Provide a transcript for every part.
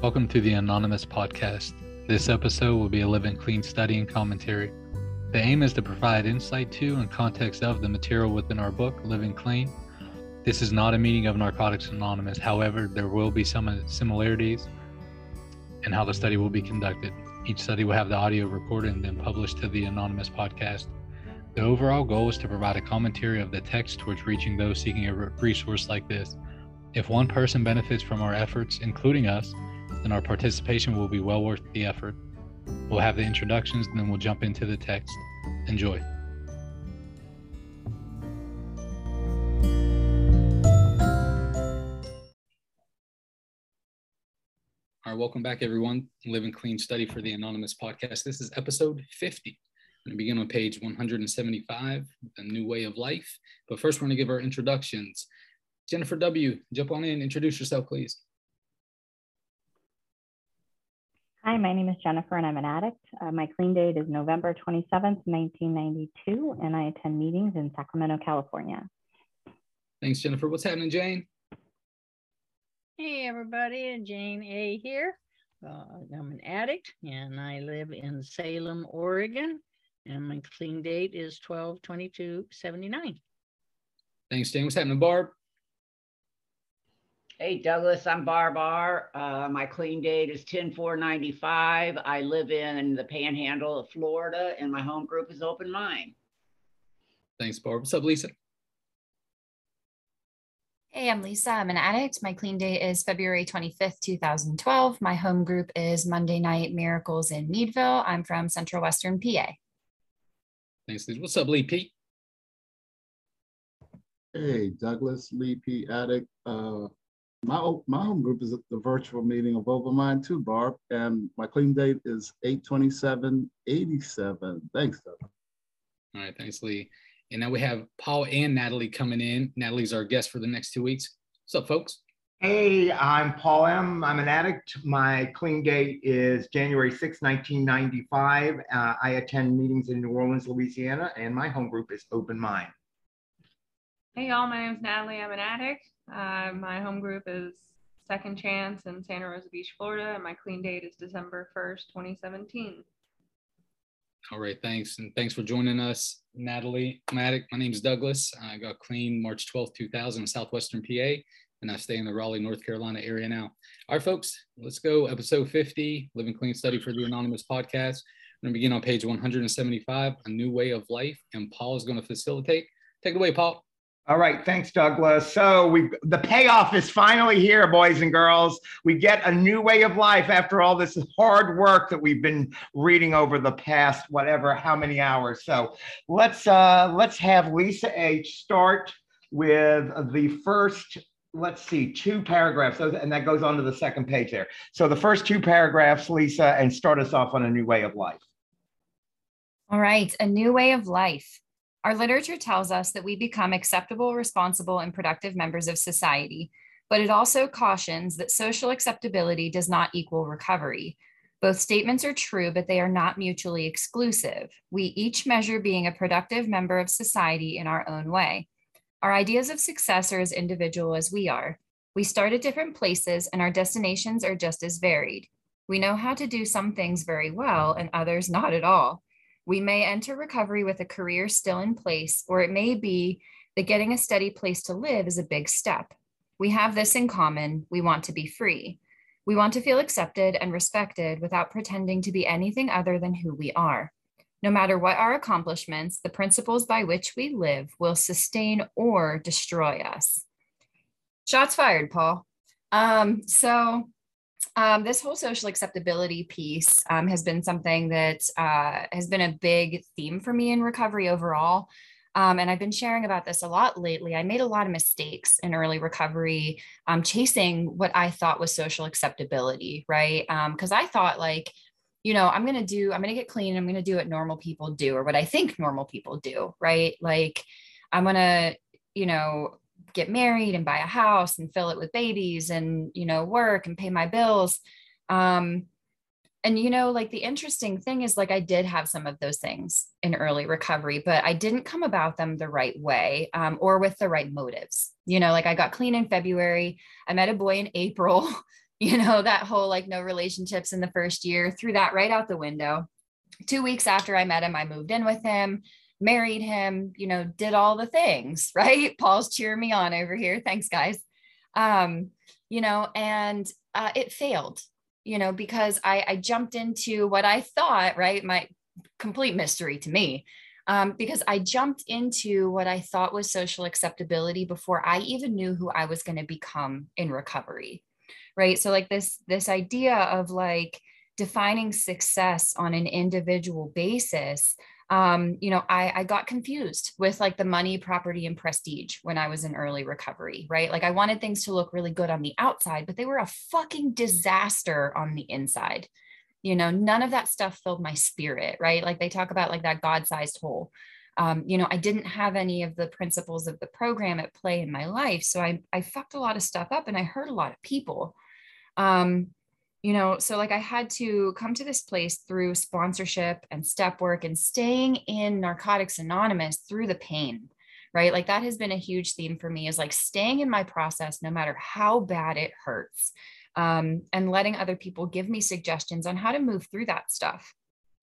Welcome to the Anonymous Podcast. This episode will be a living clean study and commentary. The aim is to provide insight to and context of the material within our book, Living Clean. This is not a meeting of Narcotics Anonymous. However, there will be some similarities in how the study will be conducted. Each study will have the audio recorded and then published to the Anonymous Podcast. The overall goal is to provide a commentary of the text towards reaching those seeking a resource like this. If one person benefits from our efforts, including us, then our participation will be well worth the effort. We'll have the introductions and then we'll jump into the text. Enjoy. All right, welcome back, everyone. Living Clean Study for the Anonymous Podcast. This is episode 50. I'm going to begin on page 175, A New Way of Life. But first, we're going to give our introductions. Jennifer W., jump on in, introduce yourself, please. Hi, my name is Jennifer and I'm an addict. Uh, my clean date is November 27th, 1992, and I attend meetings in Sacramento, California. Thanks, Jennifer. What's happening, Jane? Hey, everybody. Jane A. here. Uh, I'm an addict and I live in Salem, Oregon, and my clean date is 12 22 79. Thanks, Jane. What's happening, Barb? Hey, Douglas, I'm Barbar. Uh, my clean date is 10 95 I live in the panhandle of Florida, and my home group is Open Mind. Thanks, Barb. What's up, Lisa? Hey, I'm Lisa. I'm an addict. My clean date is February 25th, 2012. My home group is Monday Night Miracles in Meadville. I'm from Central Western PA. Thanks, Lisa. What's up, Lee P? Hey, Douglas, Lee P. Addict. Uh, my my home group is at the virtual meeting of Open Mind too, Barb, and my clean date is 82787. Thanks, Doug. All right, thanks, Lee. And now we have Paul and Natalie coming in. Natalie's our guest for the next two weeks. What's up, folks? Hey, I'm Paul M. I'm an addict. My clean date is January 6, 1995. Uh, I attend meetings in New Orleans, Louisiana, and my home group is Open Mind. Hey, y'all. My name is Natalie. I'm an addict. Uh, my home group is Second Chance in Santa Rosa Beach, Florida, and my clean date is December 1st, 2017. All right, thanks. And thanks for joining us, Natalie. Matic, my name is Douglas. I got clean March 12th, 2000 in Southwestern PA, and I stay in the Raleigh, North Carolina area now. All right, folks, let's go. Episode 50, Living Clean Study for the Anonymous Podcast. We're going to begin on page 175, A New Way of Life, and Paul is going to facilitate. Take it away, Paul. All right, thanks, Douglas. So we the payoff is finally here, boys and girls. We get a new way of life after all this hard work that we've been reading over the past whatever how many hours. So let's uh, let's have Lisa H start with the first. Let's see, two paragraphs, and that goes on to the second page there. So the first two paragraphs, Lisa, and start us off on a new way of life. All right, a new way of life. Our literature tells us that we become acceptable, responsible, and productive members of society, but it also cautions that social acceptability does not equal recovery. Both statements are true, but they are not mutually exclusive. We each measure being a productive member of society in our own way. Our ideas of success are as individual as we are. We start at different places, and our destinations are just as varied. We know how to do some things very well, and others not at all. We may enter recovery with a career still in place, or it may be that getting a steady place to live is a big step. We have this in common we want to be free. We want to feel accepted and respected without pretending to be anything other than who we are. No matter what our accomplishments, the principles by which we live will sustain or destroy us. Shots fired, Paul. Um, so um, this whole social acceptability piece um, has been something that uh, has been a big theme for me in recovery overall. Um, and I've been sharing about this a lot lately. I made a lot of mistakes in early recovery, um, chasing what I thought was social acceptability, right? Because um, I thought, like, you know, I'm going to do, I'm going to get clean, I'm going to do what normal people do, or what I think normal people do, right? Like, I'm going to, you know, get married and buy a house and fill it with babies and you know work and pay my bills. Um and you know like the interesting thing is like i did have some of those things in early recovery but i didn't come about them the right way um, or with the right motives. You know like i got clean in february. I met a boy in april you know, that whole like no relationships in the first year, threw that right out the window. Two weeks after I met him, I moved in with him, married him, you know, did all the things, right? Paul's cheering me on over here. Thanks, guys. Um, you know, and uh, it failed, you know, because I, I jumped into what I thought, right? My complete mystery to me. Um, because I jumped into what I thought was social acceptability before I even knew who I was going to become in recovery right so like this this idea of like defining success on an individual basis um, you know, I, I got confused with like the money, property, and prestige when I was in early recovery, right? Like I wanted things to look really good on the outside, but they were a fucking disaster on the inside. You know, none of that stuff filled my spirit, right? Like they talk about like that God sized hole. Um, you know, I didn't have any of the principles of the program at play in my life. So I, I fucked a lot of stuff up and I hurt a lot of people um, you know so like i had to come to this place through sponsorship and step work and staying in narcotics anonymous through the pain right? Like that has been a huge theme for me is like staying in my process no matter how bad it hurts um, and letting other people give me suggestions on how to move through that stuff.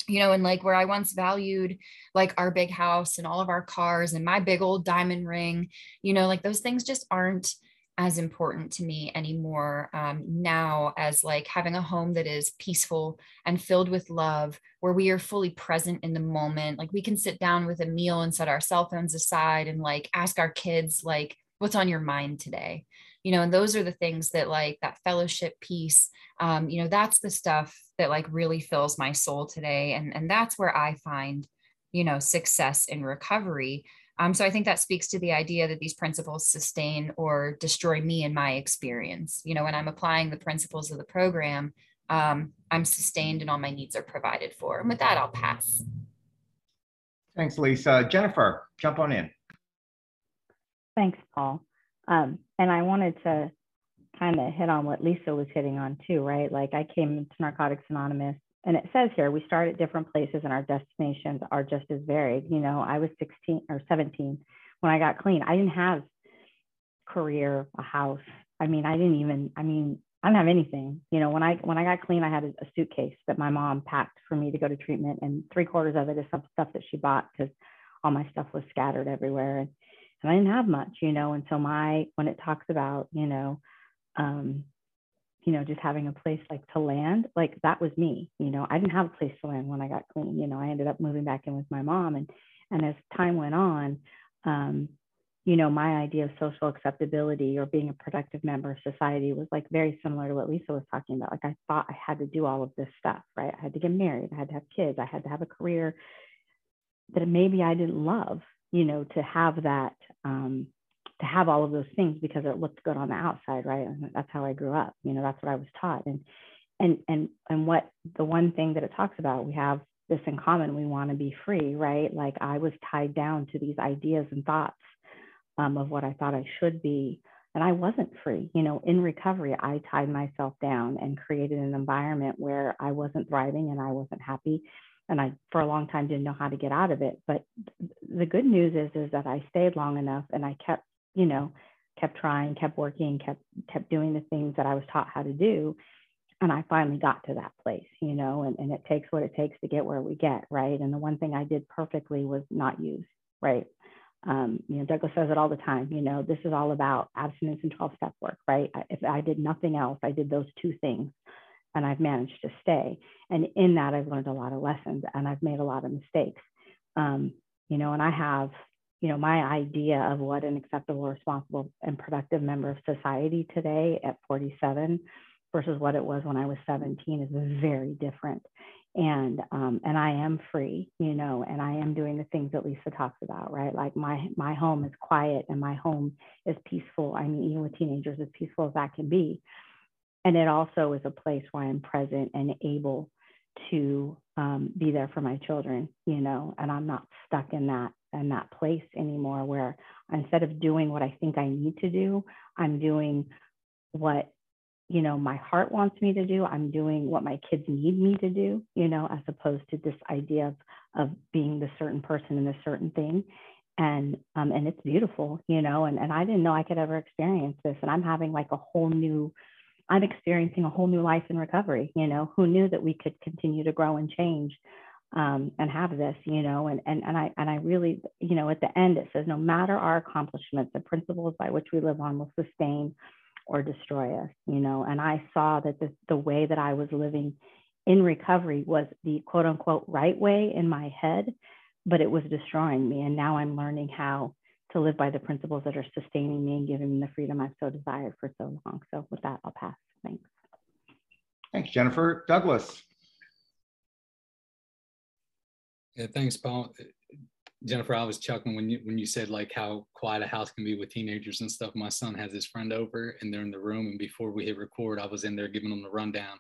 You know and like where i once valued like our big house and all of our cars and my big old diamond ring you know like those things just aren't as important to me anymore um, now as like having a home that is peaceful and filled with love where we are fully present in the moment like we can sit down with a meal and set our cell phones aside and like ask our kids like what's on your mind today? You know and those are the things that like that fellowship piece um, you know that's the stuff that like really fills my soul today and and that's where i find you know success in recovery um, so I think that speaks to the idea that these principles sustain or destroy me in my experience. You know, when I'm applying the principles of the program, um, I'm sustained and all my needs are provided for. And with that, I'll pass. Thanks, Lisa. Jennifer, jump on in. Thanks, Paul. Um, and I wanted to kind of hit on what Lisa was hitting on too, right? Like I came to Narcotics Anonymous and it says here we start at different places and our destinations are just as varied. You know i was 16 or 17 when i got clean. I didn't have career a house. I mean i didn't even i mean i didn't have anything. You know when i when i got clean i had a, suitcase that my mom packed for me to go to treatment and three quarters of it is some stuff that she bought because all my stuff was scattered everywhere and, and i didn't have much you know and so my when it talks about you know um, you know, just having a place like to land, like that was me. You know, I didn't have a place to land when I got clean. You know, I ended up moving back in with my mom, and and as time went on, um, you know, my idea of social acceptability or being a productive member of society was like very similar to what Lisa was talking about. Like I thought I had to do all of this stuff, right? I had to get married, I had to have kids, I had to have a career that maybe I didn't love, you know, to have that um, to have all of those things because it looked good on the outside, right? And that's how I grew up. You know, that's what I was taught. And and and and what the one thing that it talks about, we have this in common. We want to be free, right? Like I was tied down to these ideas and thoughts um, of what I thought I should be. And I wasn't free. You know, in recovery, I tied myself down and created an environment where I wasn't thriving and I wasn't happy. And I, for a long time, didn't know how to get out of it. But the good news is, is that I stayed long enough and I kept you know, kept trying, kept working, kept kept doing the things that I was taught how to do. And I finally got to that place, you know, and, and it takes what it takes to get where we get, right? And the one thing I did perfectly was not use, right? Um, you know, Douglas says it all the time, you know, this is all about abstinence and 12 step work, right? If I did nothing else, I did those two things and I've managed to stay. And in that, I've learned a lot of lessons and I've made a lot of mistakes. Um, you know, and I have you know, my idea of what an acceptable, responsible, and productive member of society today at 47 versus what it was when I was 17 is very different. And um, and I am free, you know, and I am doing the things that Lisa talks about, right? Like my my home is quiet and my home is peaceful. I mean, even with teenagers, as peaceful as that can be. And it also is a place where I'm present and able to um, be there for my children, you know, and I'm not stuck in that in that place anymore where instead of doing what I think I need to do, I'm doing what you know my heart wants me to do. I'm doing what my kids need me to do you know as opposed to this idea of of being the certain person in the certain thing. And um and it's beautiful you know and and i didn't know i could ever experience this. And i'm having like a whole new I'm experiencing a whole new life in recovery. You know, who knew that we could continue to grow and change um, and have this, you know, and, and, and I, and I really, you know, at the end, it says, no matter our accomplishments, the principles by which we live on will sustain or destroy us, you know, and I saw that the, the way that I was living in recovery was the quote unquote right way in my head, but it was destroying me. And now I'm learning how to live by the principles that are sustaining me and giving me the freedom I've so desired for so long. So with that, I'll pass. Thanks. Thanks, Jennifer. Douglas. Yeah, thanks, Paul. Jennifer, I was chuckling when you when you said like how quiet a house can be with teenagers and stuff. My son has his friend over and they're in the room, and before we hit record, I was in there giving them the rundown.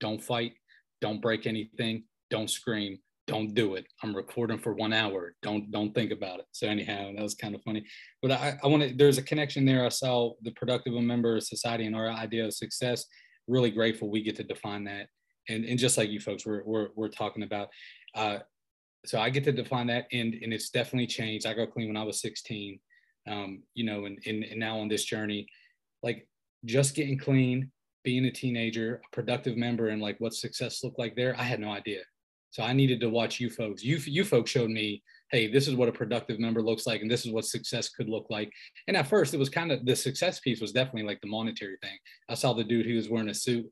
Don't fight, don't break anything, don't scream, don't do it. I'm recording for one hour. Don't don't think about it. So anyhow, that was kind of funny. But I, I want to. There's a connection there. I saw the productive member of society and our idea of success. Really grateful we get to define that. And, and just like you folks we're, we're, we're talking about, uh, so I get to define that, and and it's definitely changed. I got clean when I was 16, um, you know, and, and and now on this journey, like just getting clean, being a teenager, a productive member, and like what success looked like there, I had no idea. So I needed to watch you folks. You you folks showed me, hey, this is what a productive member looks like, and this is what success could look like. And at first, it was kind of the success piece was definitely like the monetary thing. I saw the dude who was wearing a suit,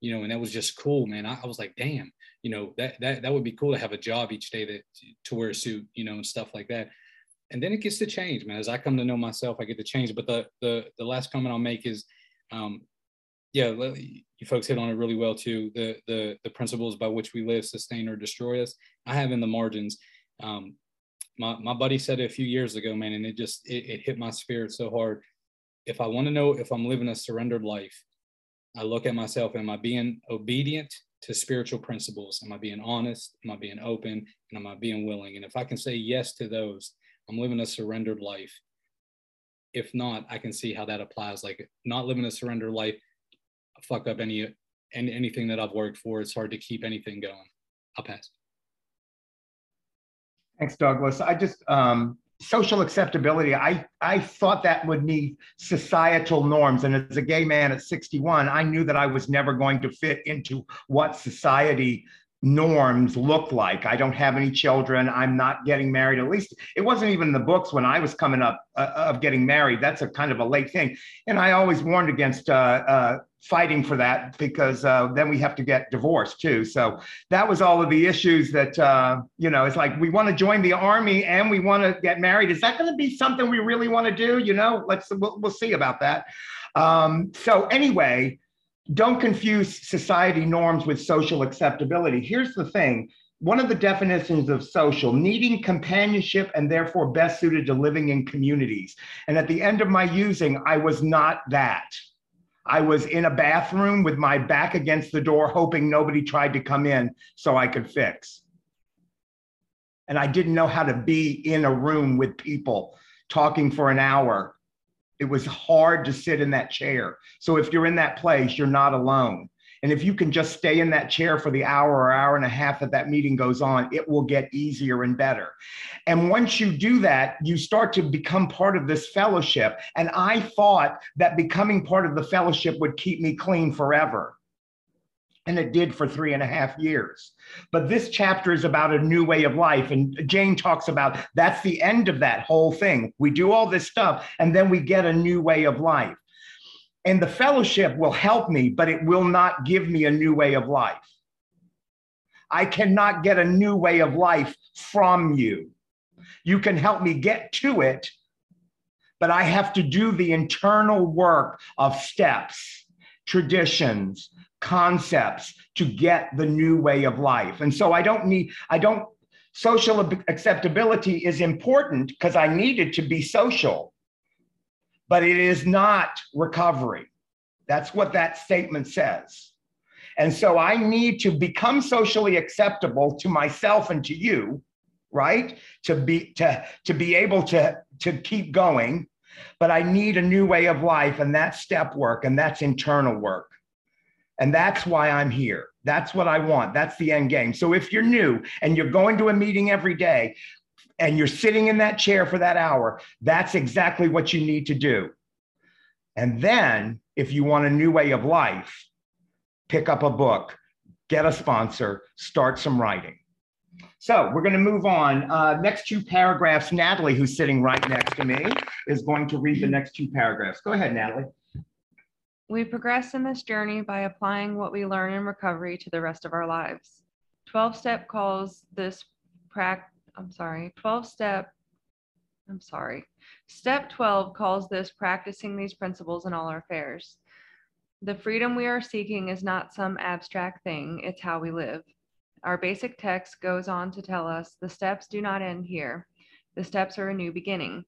you know, and that was just cool, man. I, I was like, damn, you know, that that that would be cool to have a job each day that to wear a suit, you know, and stuff like that. And then it gets to change, man. As I come to know myself, I get to change. But the the the last comment I'll make is, um, yeah, you folks hit on it really well too. The the the principles by which we live, sustain or destroy us. I have in the margins. Um, my my buddy said it a few years ago, man, and it just it, it hit my spirit so hard. If I want to know if I'm living a surrendered life, I look at myself. Am I being obedient to spiritual principles? Am I being honest? Am I being open? And am I being willing? And if I can say yes to those, I'm living a surrendered life. If not, I can see how that applies. Like not living a surrendered life fuck up any any anything that I've worked for. It's hard to keep anything going. I'll pass. Thanks, Douglas. I just um, social acceptability. I I thought that would need societal norms, and as a gay man at 61, I knew that I was never going to fit into what society norms look like. I don't have any children. I'm not getting married. At least it wasn't even in the books when I was coming up uh, of getting married. That's a kind of a late thing. And I always warned against uh, uh, fighting for that because uh, then we have to get divorced too. So that was all of the issues that, uh, you know, it's like we want to join the army and we want to get married. Is that going to be something we really want to do? You know, let's, we'll, we'll see about that. Um, so anyway, don't confuse society norms with social acceptability. Here's the thing one of the definitions of social needing companionship and therefore best suited to living in communities. And at the end of my using, I was not that. I was in a bathroom with my back against the door, hoping nobody tried to come in so I could fix. And I didn't know how to be in a room with people talking for an hour it was hard to sit in that chair. So if you're in that place, you're not alone. And if you can just stay in that chair for the hour or hour and a half that that meeting goes on, it will get easier and better. And once you do that, you start to become part of this fellowship. And I thought that becoming part of the fellowship would keep me clean forever and it did for three and a half years. But this chapter is about a new way of life. And Jane talks about that's the end of that whole thing. We do all this stuff and then we get a new way of life. And the fellowship will help me, but it will not give me a new way of life. I cannot get a new way of life from you. You can help me get to it, but I have to do the internal work of steps, traditions, concepts to get the new way of life. And so I don't need, I don't, social acceptability is important because I needed to be social, but it is not recovery. That's what that statement says. And so I need to become socially acceptable to myself and to you, right? To be to to be able to to keep going, but I need a new way of life and that's step work and that's internal work. And that's why I'm here. That's what I want. That's the end game. So if you're new and you're going to a meeting every day and you're sitting in that chair for that hour, that's exactly what you need to do. And then, if you want a new way of life, pick up a book, get a sponsor, start some writing. So we're going to move on. Uh, next two paragraphs, Natalie, who's sitting right next to me, is going to read the next two paragraphs. Go ahead, Natalie. We progress in this journey by applying what we learn in recovery to the rest of our lives. 12 step calls this prac I'm sorry, 12 step I'm sorry. Step 12 calls this practicing these principles in all our affairs. The freedom we are seeking is not some abstract thing, it's how we live. Our basic text goes on to tell us the steps do not end here. The steps are a new beginning.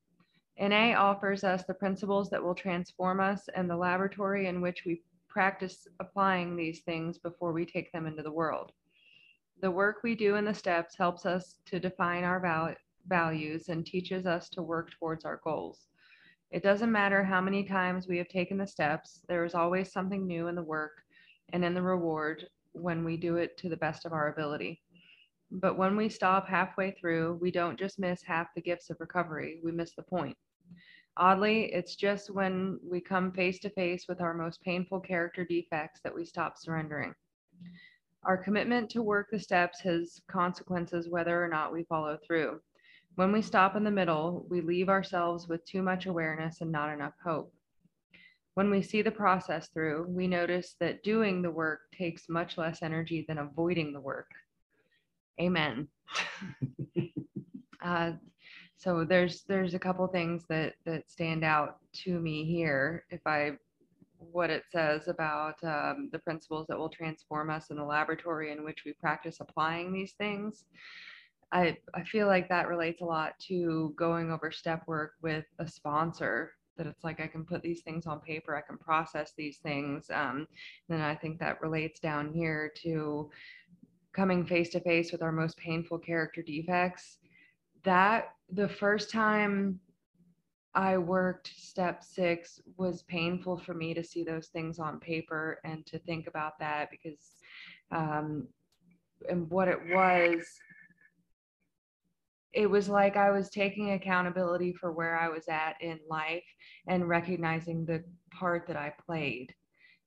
NA offers us the principles that will transform us and the laboratory in which we practice applying these things before we take them into the world. The work we do in the steps helps us to define our val- values and teaches us to work towards our goals. It doesn't matter how many times we have taken the steps, there is always something new in the work and in the reward when we do it to the best of our ability. But when we stop halfway through, we don't just miss half the gifts of recovery, we miss the point. Oddly, it's just when we come face to face with our most painful character defects that we stop surrendering. Our commitment to work the steps has consequences whether or not we follow through. When we stop in the middle, we leave ourselves with too much awareness and not enough hope. When we see the process through, we notice that doing the work takes much less energy than avoiding the work. Amen. uh, so there's there's a couple things that that stand out to me here if i what it says about um, the principles that will transform us in the laboratory in which we practice applying these things. I i feel like that relates a lot to going over step work with a sponsor that it's like i can put these things on paper i can process these things um, then i think that relates down here to coming face to face with our most painful character defects. That the first time I worked step six was painful for me to see those things on paper and to think about that because, um, and what it was, it was like I was taking accountability for where I was at in life and recognizing the part that I played.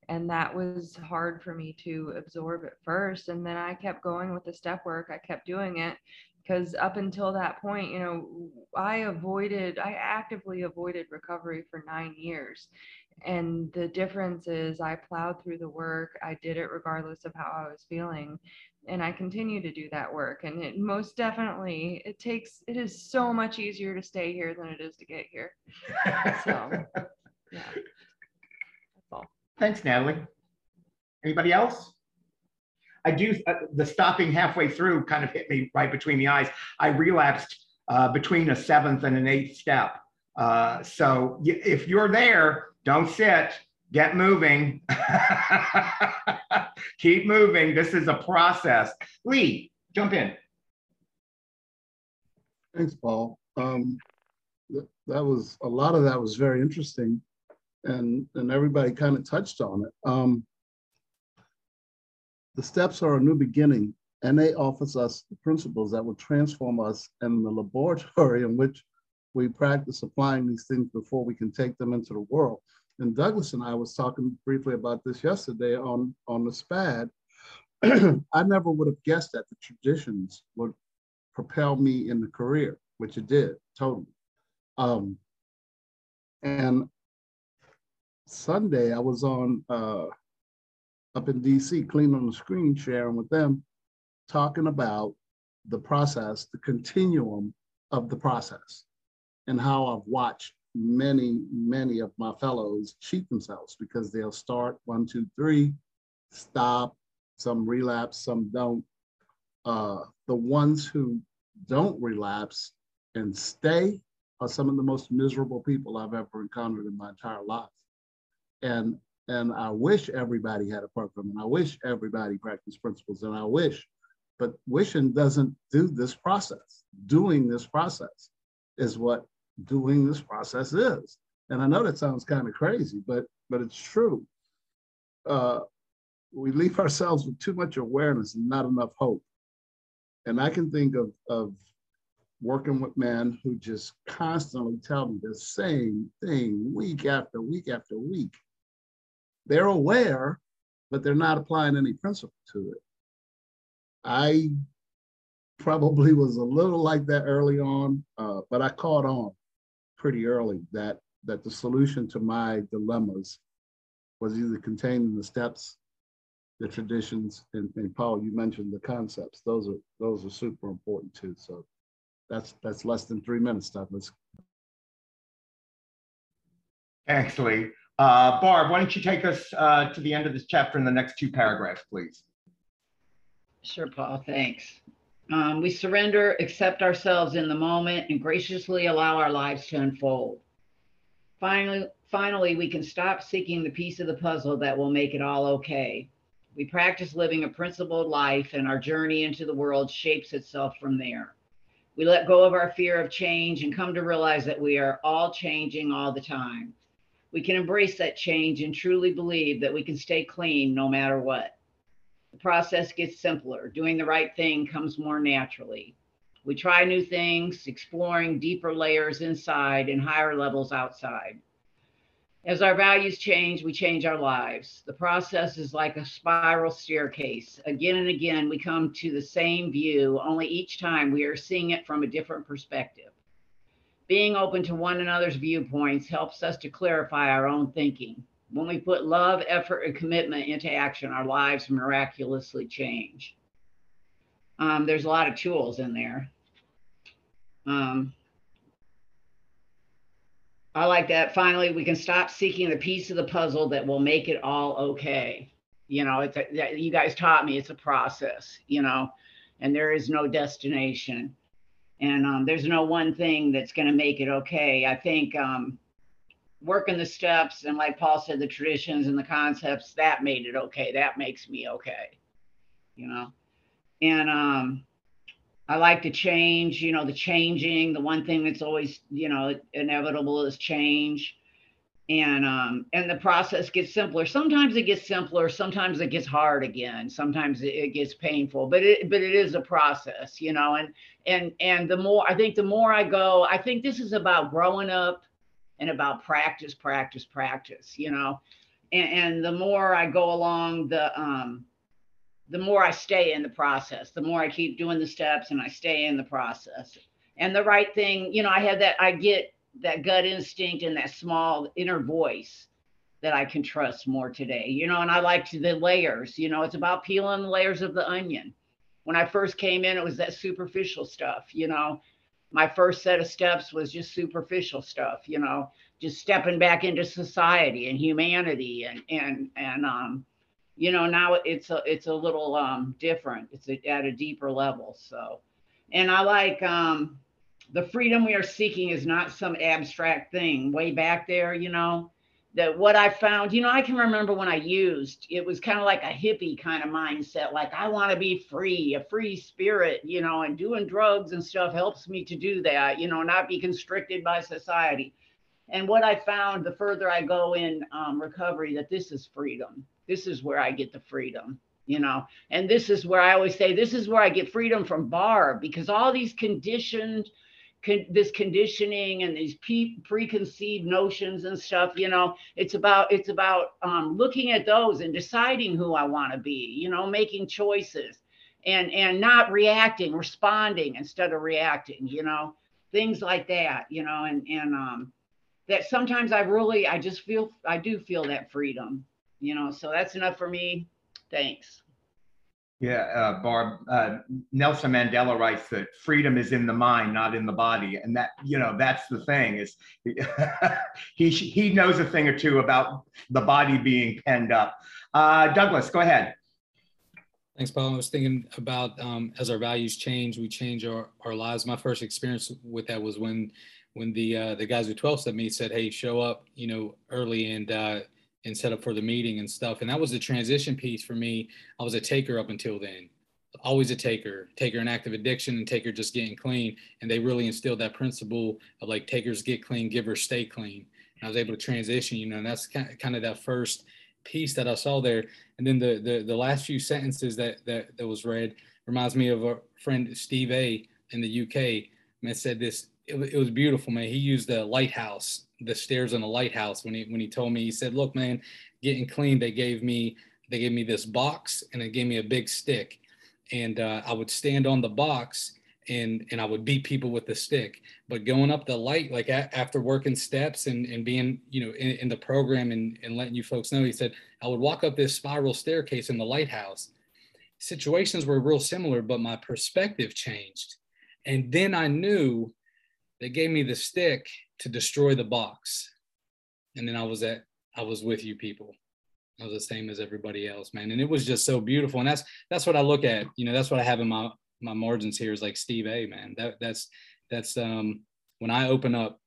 And that was hard for me to absorb at first. And then I kept going with the step work, I kept doing it because up until that point you know i avoided i actively avoided recovery for nine years. And the difference is i plowed through the work i did it regardless of how i was feeling and i continue to do that work. And it most definitely it takes it is so much easier to stay here than it is to get here. So yeah. That's all. Thanks natalie. Anybody else I do, uh, the stopping halfway through kind of hit me right between the eyes. I relapsed uh, between a seventh and an eighth step. Uh, so if you're there, don't sit, get moving. Keep moving. This is a process. Lee, jump in. Thanks, Paul. Um, th that was a lot of that was very interesting, and and everybody kind of touched on it. Um, the steps are a new beginning, and they offers us the principles that will transform us in the laboratory in which we practice applying these things before we can take them into the world. And Douglas and I was talking briefly about this yesterday on, on the SPAD. I never would have guessed that the traditions would propel me in the career, which it did, totally. Um, and Sunday I was on uh, up in DC, clean on the screen, sharing with them, talking about the process, the continuum of the process, and how I've watched many, many of my fellows cheat themselves because they'll start one, two, three, stop, some relapse, some don't. Uh, the ones who don't relapse and stay are some of the most miserable people I've ever encountered in my entire life. And and I wish everybody had a program and I wish everybody practiced principles and I wish, but wishing doesn't do this process. Doing this process is what doing this process is. And I know that sounds kind of crazy, but but it's true. Uh, we leave ourselves with too much awareness and not enough hope. And I can think of, of working with men who just constantly tell me the same thing week after week after week. They're aware, but they're not applying any principle to it. I probably was a little like that early on, uh, but I caught on pretty early that that the solution to my dilemmas was either contained in the steps, the traditions, and, and Paul, you mentioned the concepts. Those are those are super important too. So that's that's less than three minutes, Douglas. Lee. Uh, Barb, why don't you take us uh, to the end of this chapter in the next two paragraphs, please? Sure, Paul, thanks. Um, we surrender, accept ourselves in the moment, and graciously allow our lives to unfold. Finally, finally, we can stop seeking the piece of the puzzle that will make it all okay. We practice living a principled life, and our journey into the world shapes itself from there. We let go of our fear of change and come to realize that we are all changing all the time. We can embrace that change and truly believe that we can stay clean no matter what. The process gets simpler. Doing the right thing comes more naturally. We try new things, exploring deeper layers inside and higher levels outside. As our values change, we change our lives. The process is like a spiral staircase. Again and again, we come to the same view, only each time we are seeing it from a different perspective. Being open to one another's viewpoints helps us to clarify our own thinking. When we put love, effort, and commitment into action, our lives miraculously change. Um, there's a lot of tools in there. Um, I like that. Finally, we can stop seeking the piece of the puzzle that will make it all okay. You know, it's a, you guys taught me it's a process, you know, and there is no destination. And um, there's no one thing that's going to make it okay. I think um, working the steps and, like Paul said, the traditions and the concepts that made it okay. That makes me okay, you know. And um, I like to change, you know, the changing, the one thing that's always, you know, inevitable is change. And um, and the process gets simpler. Sometimes it gets simpler, sometimes it gets hard again, sometimes it gets painful, but it but it is a process, you know, and and and the more I think the more I go, I think this is about growing up and about practice, practice, practice, you know. And, and the more I go along the um the more I stay in the process, the more I keep doing the steps and I stay in the process. And the right thing, you know, I have that, I get that gut instinct and that small inner voice that I can trust more today, you know, and I like the layers, you know, it's about peeling the layers of the onion. When I first came in, it was that superficial stuff, you know. My first set of steps was just superficial stuff, you know, just stepping back into society and humanity and and and um you know now it's a it's a little um different it's a, at a deeper level so and i like um the freedom we are seeking is not some abstract thing way back there you know? That what i found you know i can remember when i used it was kind of like a hippie kind of mindset like i want to be free a free spirit you know and doing drugs and stuff helps me to do that you know not be constricted by society. And what i found the further i go in um, recovery that this is freedom. This is where I get the freedom, you know. And this is where I always say, this is where I get freedom from Barb because all these conditioned, con- this conditioning and these pre- preconceived notions and stuff, you know, it's about it's about um, looking at those and deciding who I want to be, you know, making choices and and not reacting, responding instead of reacting, you know, things like that, you know, and and um that sometimes I really I just feel I do feel that freedom you know, so that's enough for me. Thanks. Yeah, uh, Barb, uh, Nelson Mandela writes that freedom is in the mind, not in the body. And that, you know, that's the thing is he, he knows a thing or two about the body being penned up. Uh, Douglas, go ahead. Thanks, Paul. I was thinking about um, as our values change, we change our, our lives. My first experience with that was when when the uh, the guys who 12 step me said, "Hey, show up, you know, early and uh, and set up for the meeting and stuff. And that was the transition piece for me. I was a taker up until then, always a taker, taker in active addiction and taker just getting clean. And they really instilled that principle of like takers get clean, givers stay clean. And I was able to transition, you know, and that's kind of that first piece that I saw there. And then the the, the last few sentences that, that that was read reminds me of a friend Steve A in the UK Man said this. It, it was beautiful, man. He used the lighthouse, the stairs in the lighthouse when he when he told me. He said, "Look, man, getting clean. They gave me they gave me this box and they gave me a big stick, and uh, I would stand on the box." and and I would beat people with the stick. But going up the light, like a, after working steps and and being you know in, in, the program and and letting you folks know, he said I would walk up this spiral staircase in the lighthouse. Situations were real similar, but my perspective changed, and then I knew they gave me the stick to destroy the box, and then I was at I was with you people. I was the same as everybody else, man, and it was just so beautiful. And that's that's what I look at. You know, that's what I have in my my margins here is like Steve A. Man, that that's that's um when I open up,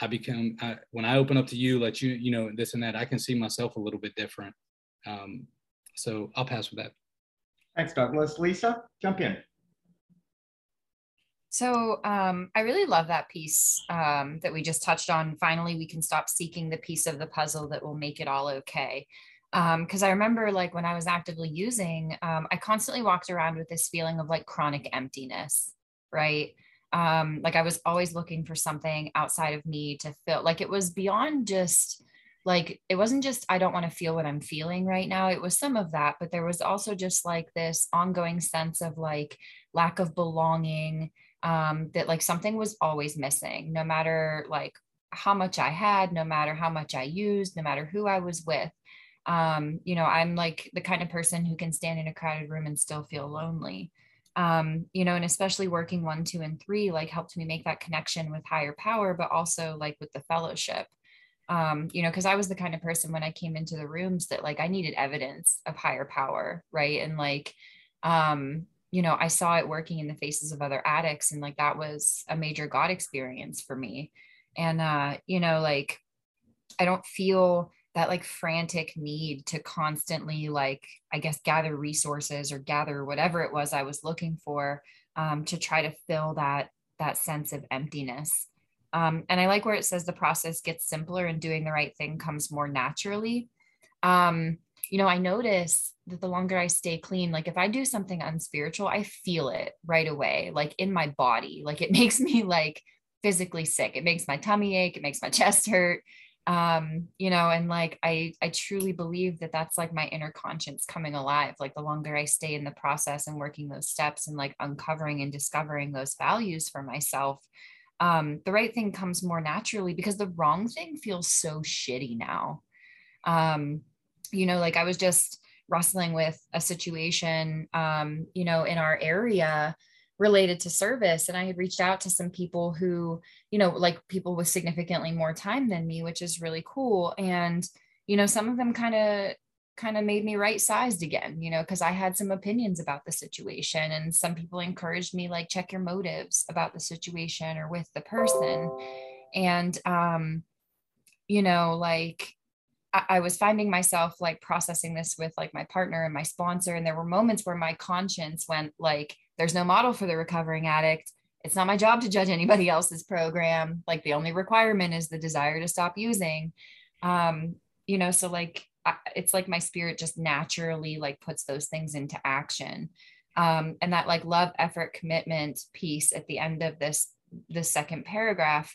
I become I, when I open up to you, let you you know this and that. I can see myself a little bit different. Um, so I'll pass with that. Thanks, Douglas. Lisa, jump in. So um, I really love that piece um, that we just touched on. Finally, we can stop seeking the piece of the puzzle that will make it all okay because um, I remember like when I was actively using, um, I constantly walked around with this feeling of like chronic emptiness, right? Um, like I was always looking for something outside of me to fill. Like it was beyond just like it wasn't just I don't want to feel what I'm feeling right now. It was some of that, but there was also just like this ongoing sense of like lack of belonging. Um, that like something was always missing, no matter like how much I had, no matter how much I used, no matter who I was with. Um, you know i'm like the kind of person who can stand in a crowded room and still feel lonely. Um, you know and especially working one two and three like helped me make that connection with higher power but also like with the fellowship. Um, you know because i was the kind of person when i came into the rooms that like i needed evidence of higher power right? And like um, you know i saw it working in the faces of other addicts and like that was a major god experience for me. And uh you know like i don't feel that like frantic need to constantly like i guess gather resources or gather whatever it was i was looking for um, to try to fill that that sense of emptiness. Um, and i like where it says the process gets simpler and doing the right thing comes more naturally. Um, you know i notice that the longer i stay clean like if i do something unspiritual i feel it right away like in my body. Like it makes me like physically sick. It makes my tummy ache. It makes my chest hurt. Um you know and like i i truly believe that that's like my inner conscience coming alive. Like the longer i stay in the process and working those steps and like uncovering and discovering those values for myself um the right thing comes more naturally because the wrong thing feels so shitty now. Um you know like i was just wrestling with a situation um you know in our area related to service and i had reached out to some people who you know like people with significantly more time than me which is really cool and you know some of them kind of kind of made me right sized again you know because i had some opinions about the situation and some people encouraged me like check your motives about the situation or with the person and um you know like I, was finding myself like processing this with like my partner and my sponsor and there were moments where my conscience went like there's no model for the recovering addict. It's not my job to judge anybody else's program. Like the only requirement is the desire to stop using. Um, you know, so like it's like my spirit just naturally like puts those things into action. Um, and that like love, effort, commitment piece at the end of this this second paragraph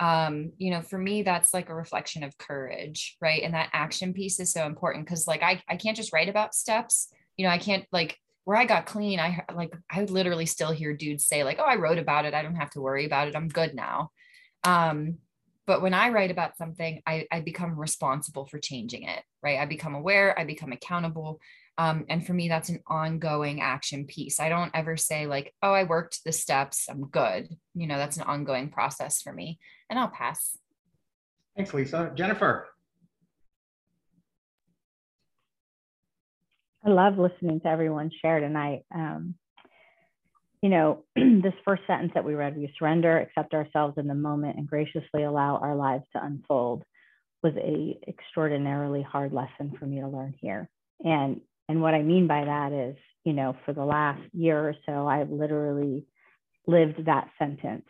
um you know for me that's like a reflection of courage right and that action piece is so important because like I, I can't just write about steps you know i can't like where I got clean, I like I literally still hear dudes say like, "Oh, I wrote about it. I don't have to worry about it. I'm good now." Um, but when I write about something, I, I become responsible for changing it. Right? I become aware. I become accountable. Um, and for me, that's an ongoing action piece. I don't ever say like, "Oh, I worked the steps. I'm good." You know, that's an ongoing process for me. And I'll pass. Thanks, Lisa. Jennifer. I love listening to everyone share tonight. Um, you know, this first sentence that we read, we surrender, accept ourselves in the moment, and graciously allow our lives to unfold, was a extraordinarily hard lesson for me to learn here. And and what I mean by that is, you know, for the last year or so, I've literally lived that sentence,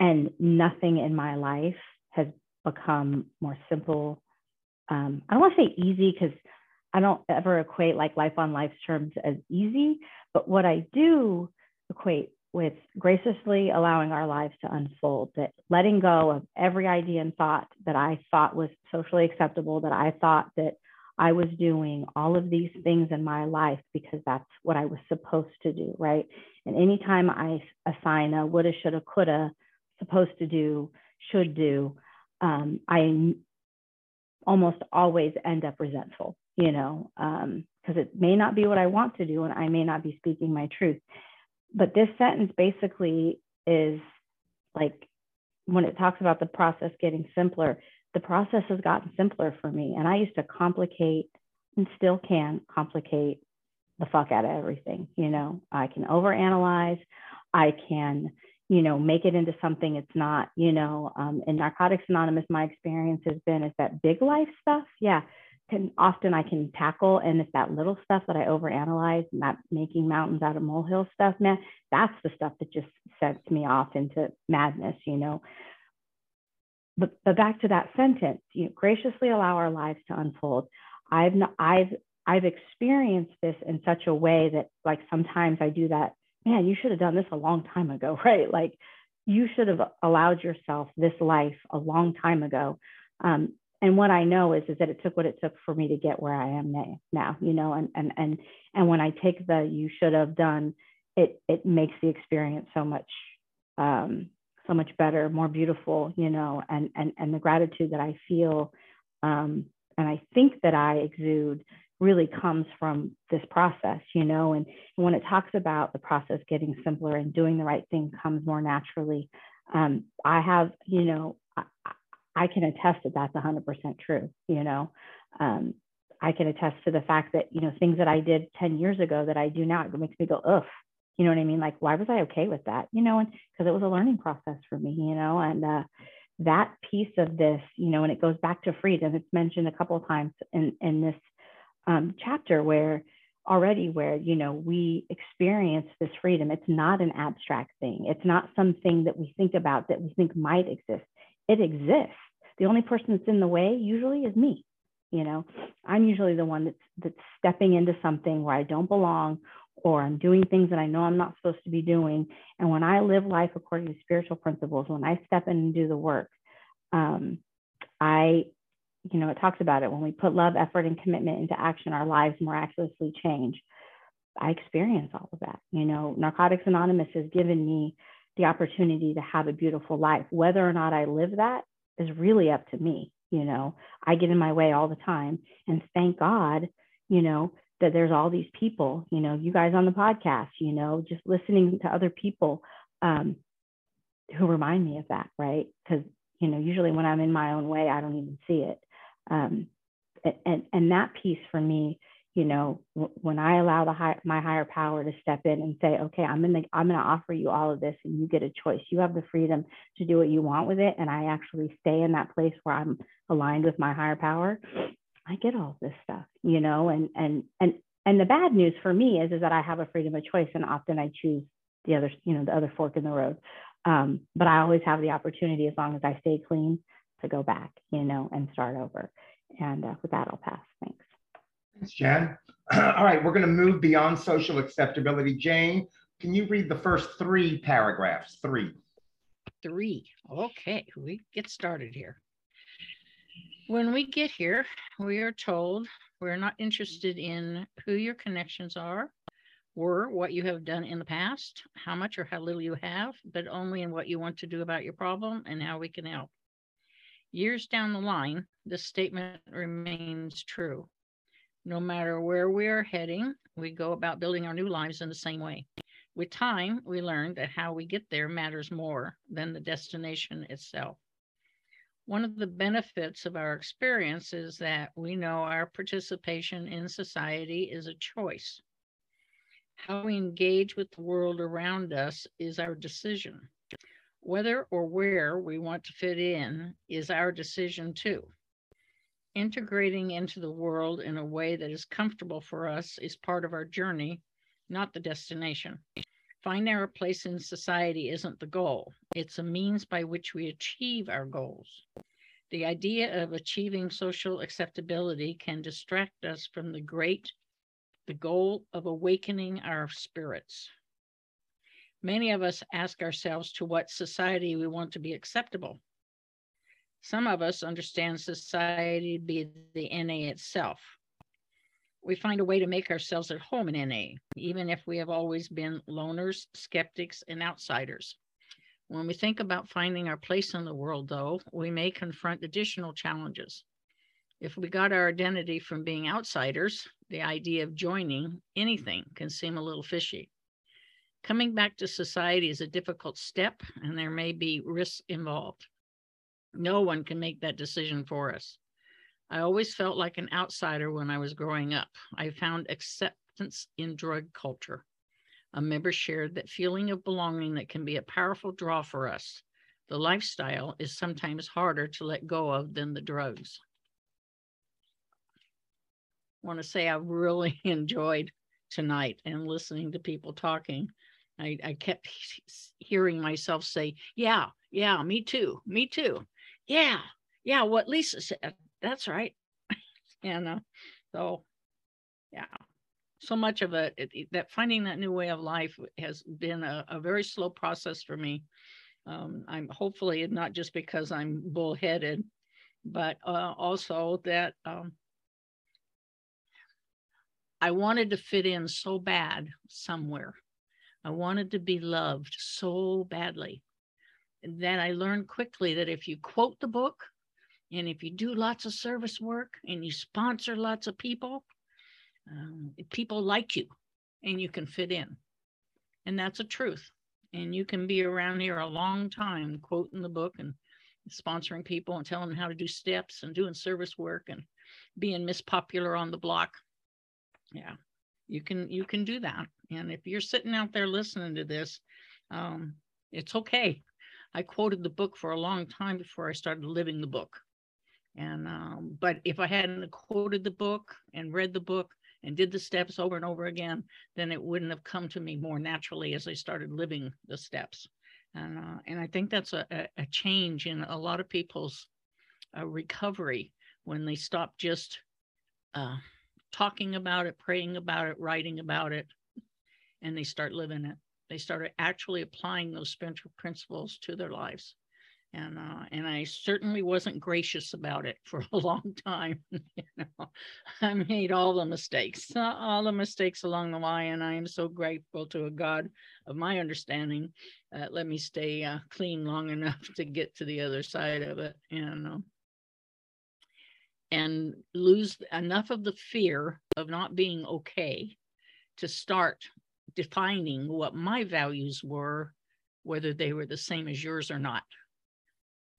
and nothing in my life has become more simple. Um, I don't want to say easy because I don't ever equate like life on life's terms as easy, but what I do equate with graciously allowing our lives to unfold, that letting go of every idea and thought that I thought was socially acceptable, that I thought that I was doing all of these things in my life because that's what I was supposed to do, right? And anytime I assign a woulda, shoulda, coulda, supposed to do, should do, um, I almost always end up resentful, you know, because um, it may not be what I want to do and I may not be speaking my truth. But this sentence basically is like when it talks about the process getting simpler, the process has gotten simpler for me. And I used to complicate and still can complicate the fuck out of everything. You know, I can overanalyze, I can, you know, make it into something it's not, you know. Um, in Narcotics Anonymous, my experience has been is that big life stuff, yeah, can often I can tackle. And it's that little stuff that I overanalyze, not making mountains out of molehill stuff, man, that's the stuff that just sets me off into madness, you know but, but back to that sentence, you know, graciously allow our lives to unfold. I've not, I've I've experienced this in such a way that like sometimes I do that. Man, you should have done this a long time ago, right? Like you should have allowed yourself this life a long time ago. Um, and what I know is is that it took what it took for me to get where I am now. You know, and and and and when I take the you should have done, it it makes the experience so much um, so much better, more beautiful, you know, and and and the gratitude that I feel um, and I think that I exude really comes from this process, you know, and, and when it talks about the process getting simpler and doing the right thing comes more naturally. Um, I have, you know, I, I, can attest that that's 100% true, you know. Um, I can attest to the fact that, you know, things that I did 10 years ago that I do now, it makes me go, ugh, you know what I mean? Like, why was I okay with that? You know, and because it was a learning process for me, you know, and uh, that piece of this, you know, and it goes back to freedom. It's mentioned a couple of times in in this um, chapter where already where you know we experience this freedom. It's not an abstract thing. It's not something that we think about that we think might exist. It exists. The only person that's in the way usually is me. You know, I'm usually the one that's that's stepping into something where I don't belong or I'm doing things that I know I'm not supposed to be doing. And when I live life according to spiritual principles, when I step in and do the work, um, I, you know, it talks about it when we put love, effort, and commitment into action, our lives miraculously change. I experience all of that. You know, Narcotics Anonymous has given me the opportunity to have a beautiful life. Whether or not I live that is really up to me. You know, I get in my way all the time. And thank God, you know, that there's all these people, you know, you guys on the podcast, you know, just listening to other people um, who remind me of that, right? Because, you know, usually when I'm in my own way, I don't even see it. Um, and, and that piece for me, you know, when I allow the high, my higher power to step in and say, okay, I'm gonna I'm gonna offer you all of this, and you get a choice. You have the freedom to do what you want with it, and I actually stay in that place where I'm aligned with my higher power. I get all this stuff, you know, and and and and the bad news for me is is that I have a freedom of choice, and often I choose the other, you know, the other fork in the road. Um, but I always have the opportunity, as long as I stay clean, to go back, you know, and start over. And uh, with that, I'll pass. Thanks. Thanks, Jen. All right, we're going to move beyond social acceptability. Jane, can you read the first three paragraphs? Three. Three. Okay, we get started here. When we get here, we are told we're not interested in who your connections are, or what you have done in the past, how much or how little you have, but only in what you want to do about your problem and how we can help. Years down the line, this statement remains true. No matter where we are heading, we go about building our new lives in the same way. With time, we learn that how we get there matters more than the destination itself. One of the benefits of our experience is that we know our participation in society is a choice. How we engage with the world around us is our decision. Whether or where we want to fit in is our decision too. Integrating into the world in a way that is comfortable for us is part of our journey, not the destination. Finding our place in society isn't the goal, it's a means by which we achieve our goals. The idea of achieving social acceptability can distract us from the great, the goal of awakening our spirits. Many of us ask ourselves to what society we want to be acceptable. Some of us understand society to be the NA itself. We find a way to make ourselves at home in NA, even if we have always been loners, skeptics, and outsiders. When we think about finding our place in the world, though, we may confront additional challenges. If we got our identity from being outsiders, the idea of joining anything can seem a little fishy. Coming back to society is a difficult step, and there may be risks involved. No one can make that decision for us. I always felt like an outsider when I was growing up. I found acceptance in drug culture. A member shared that feeling of belonging that can be a powerful draw for us. The lifestyle is sometimes harder to let go of than the drugs. I want to say I really enjoyed tonight and listening to people talking. I, I kept hearing myself say, Yeah, yeah, me too, me too. Yeah, yeah, what Lisa said, that's right. and uh, so, yeah, so much of it, it, that finding that new way of life has been a, a very slow process for me. Um, I'm hopefully not just because I'm bullheaded, but uh, also that um, I wanted to fit in so bad somewhere. I wanted to be loved so badly that I learned quickly that if you quote the book and if you do lots of service work and you sponsor lots of people, um, people like you and you can fit in. And that's a truth. And you can be around here a long time quoting the book and sponsoring people and telling them how to do steps and doing service work and being Miss Popular on the block yeah. You can you can do that. And if you're sitting out there listening to this um, it's okay. I quoted the book for a long time before i started living the book. And um, but if i hadn't quoted the book and read the book and did the steps over and over again then it wouldn't have come to me more naturally as i started living the steps. And uh, and i think that's a, a change in a lot of people's uh, recovery when they stop just uh, talking about it, praying about it, writing about it, and they start living it. They started actually applying those spiritual principles to their lives. And uh, and I certainly wasn't gracious about it for a long time. you know, I made all the mistakes, all the mistakes along the way, and I am so grateful to a God of my understanding. Uh, let me stay uh, clean long enough to get to the other side of it. And uh, and lose enough of the fear of not being okay to start defining what my values were, whether they were the same as yours or not.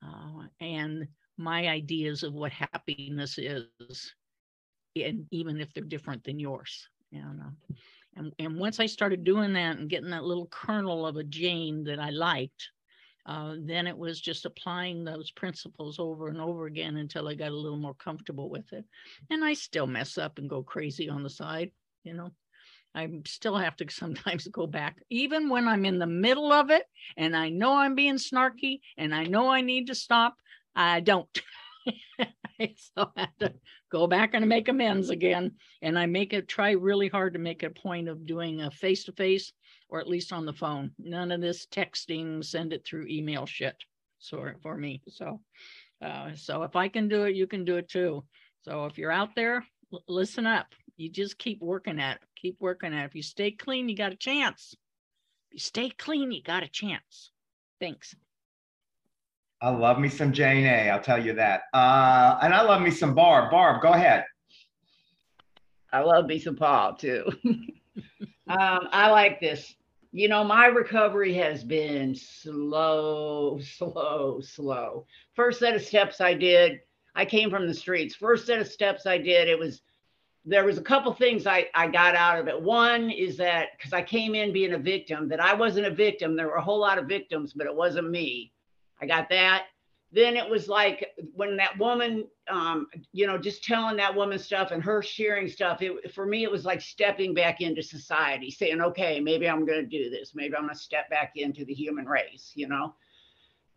Uh, and my ideas of what happiness is, and even if they're different than yours. And, uh, and, and once I started doing that and getting that little kernel of a Jane that I liked, uh, then it was just applying those principles over and over again until I got a little more comfortable with it. And I still mess up and go crazy on the side, you know. I still have to sometimes go back, even when I'm in the middle of it and I know I'm being snarky and I know I need to stop, I don't. I still have to go back and make amends again. And I make it try really hard to make a point of doing a face to face or at least on the phone. None of this texting, send it through email shit. So for me. So uh, so if I can do it, you can do it too. So if you're out there, l- listen up. You just keep working at it. Keep working at it. If you stay clean, you got a chance. If you stay clean, you got a chance. Thanks. I love me some Jane A. I'll tell you that. Uh, and I love me some Barb. Barb, go ahead. I love me some Paul too. um, I like this you know, my recovery has been slow, slow, slow. First set of steps I did, I came from the streets. First set of steps I did, it was there was a couple things I, I got out of it. One is that because I came in being a victim, that I wasn't a victim. There were a whole lot of victims, but it wasn't me. I got that then it was like when that woman um, you know just telling that woman stuff and her sharing stuff it, for me it was like stepping back into society saying okay maybe i'm going to do this. Maybe i'm going to step back into the human race you know?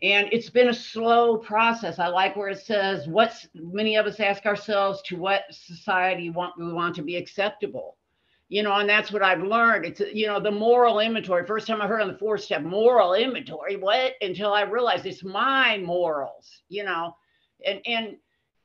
And it's been a slow process. I like where it says what's many of us ask ourselves to what society want we want to be acceptable you know, and that's what I've learned. It's, you know, the moral inventory. First time I heard on the four step moral inventory, what? Until I realized it's my morals, you know, and, and,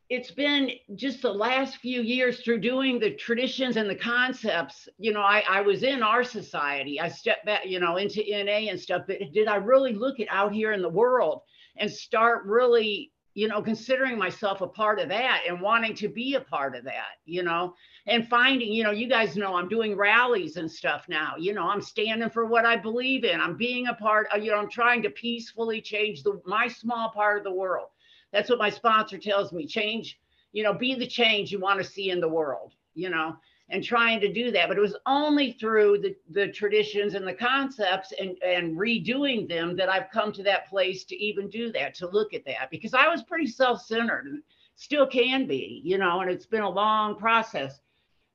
it's been just the last few years through doing the traditions and the concepts you know i, I was in our society i stepped back you know into na and stuff but did i really look at out here in the world and start really you know considering myself a part of that and wanting to be a part of that you know and finding you know you guys know i'm doing rallies and stuff now you know i'm standing for what i believe in i'm being a part of, you know i'm trying to peacefully change the my small part of the world that's what my sponsor tells me. Change, you know, be the change you want to see in the world, you know, and trying to do that. But it was only through the, the traditions and the concepts and, and redoing them that I've come to that place to even do that, to look at that, because I was pretty self centered and still can be, you know, and it's been a long process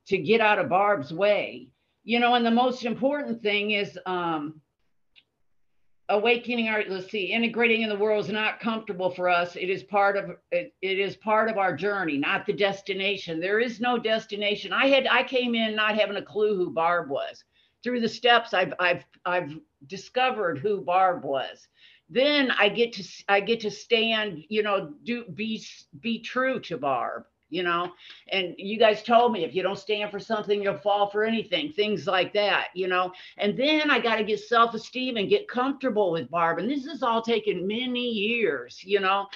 to get out of Barb's way, you know, and the most important thing is, um, awakening our let's see integrating in the world is not comfortable for us. It is part of it, it is part of our journey not the destination. There is no destination. I had i came in not having a clue who barb was. Through the steps i've i've i've discovered who barb was. Then i get to i get to stand you know do be be true to barb you know? And you guys told me if you don't stand for something you'll fall for anything things like that you know? And then i got to get self-esteem and get comfortable with barb and this has all taken many years you know?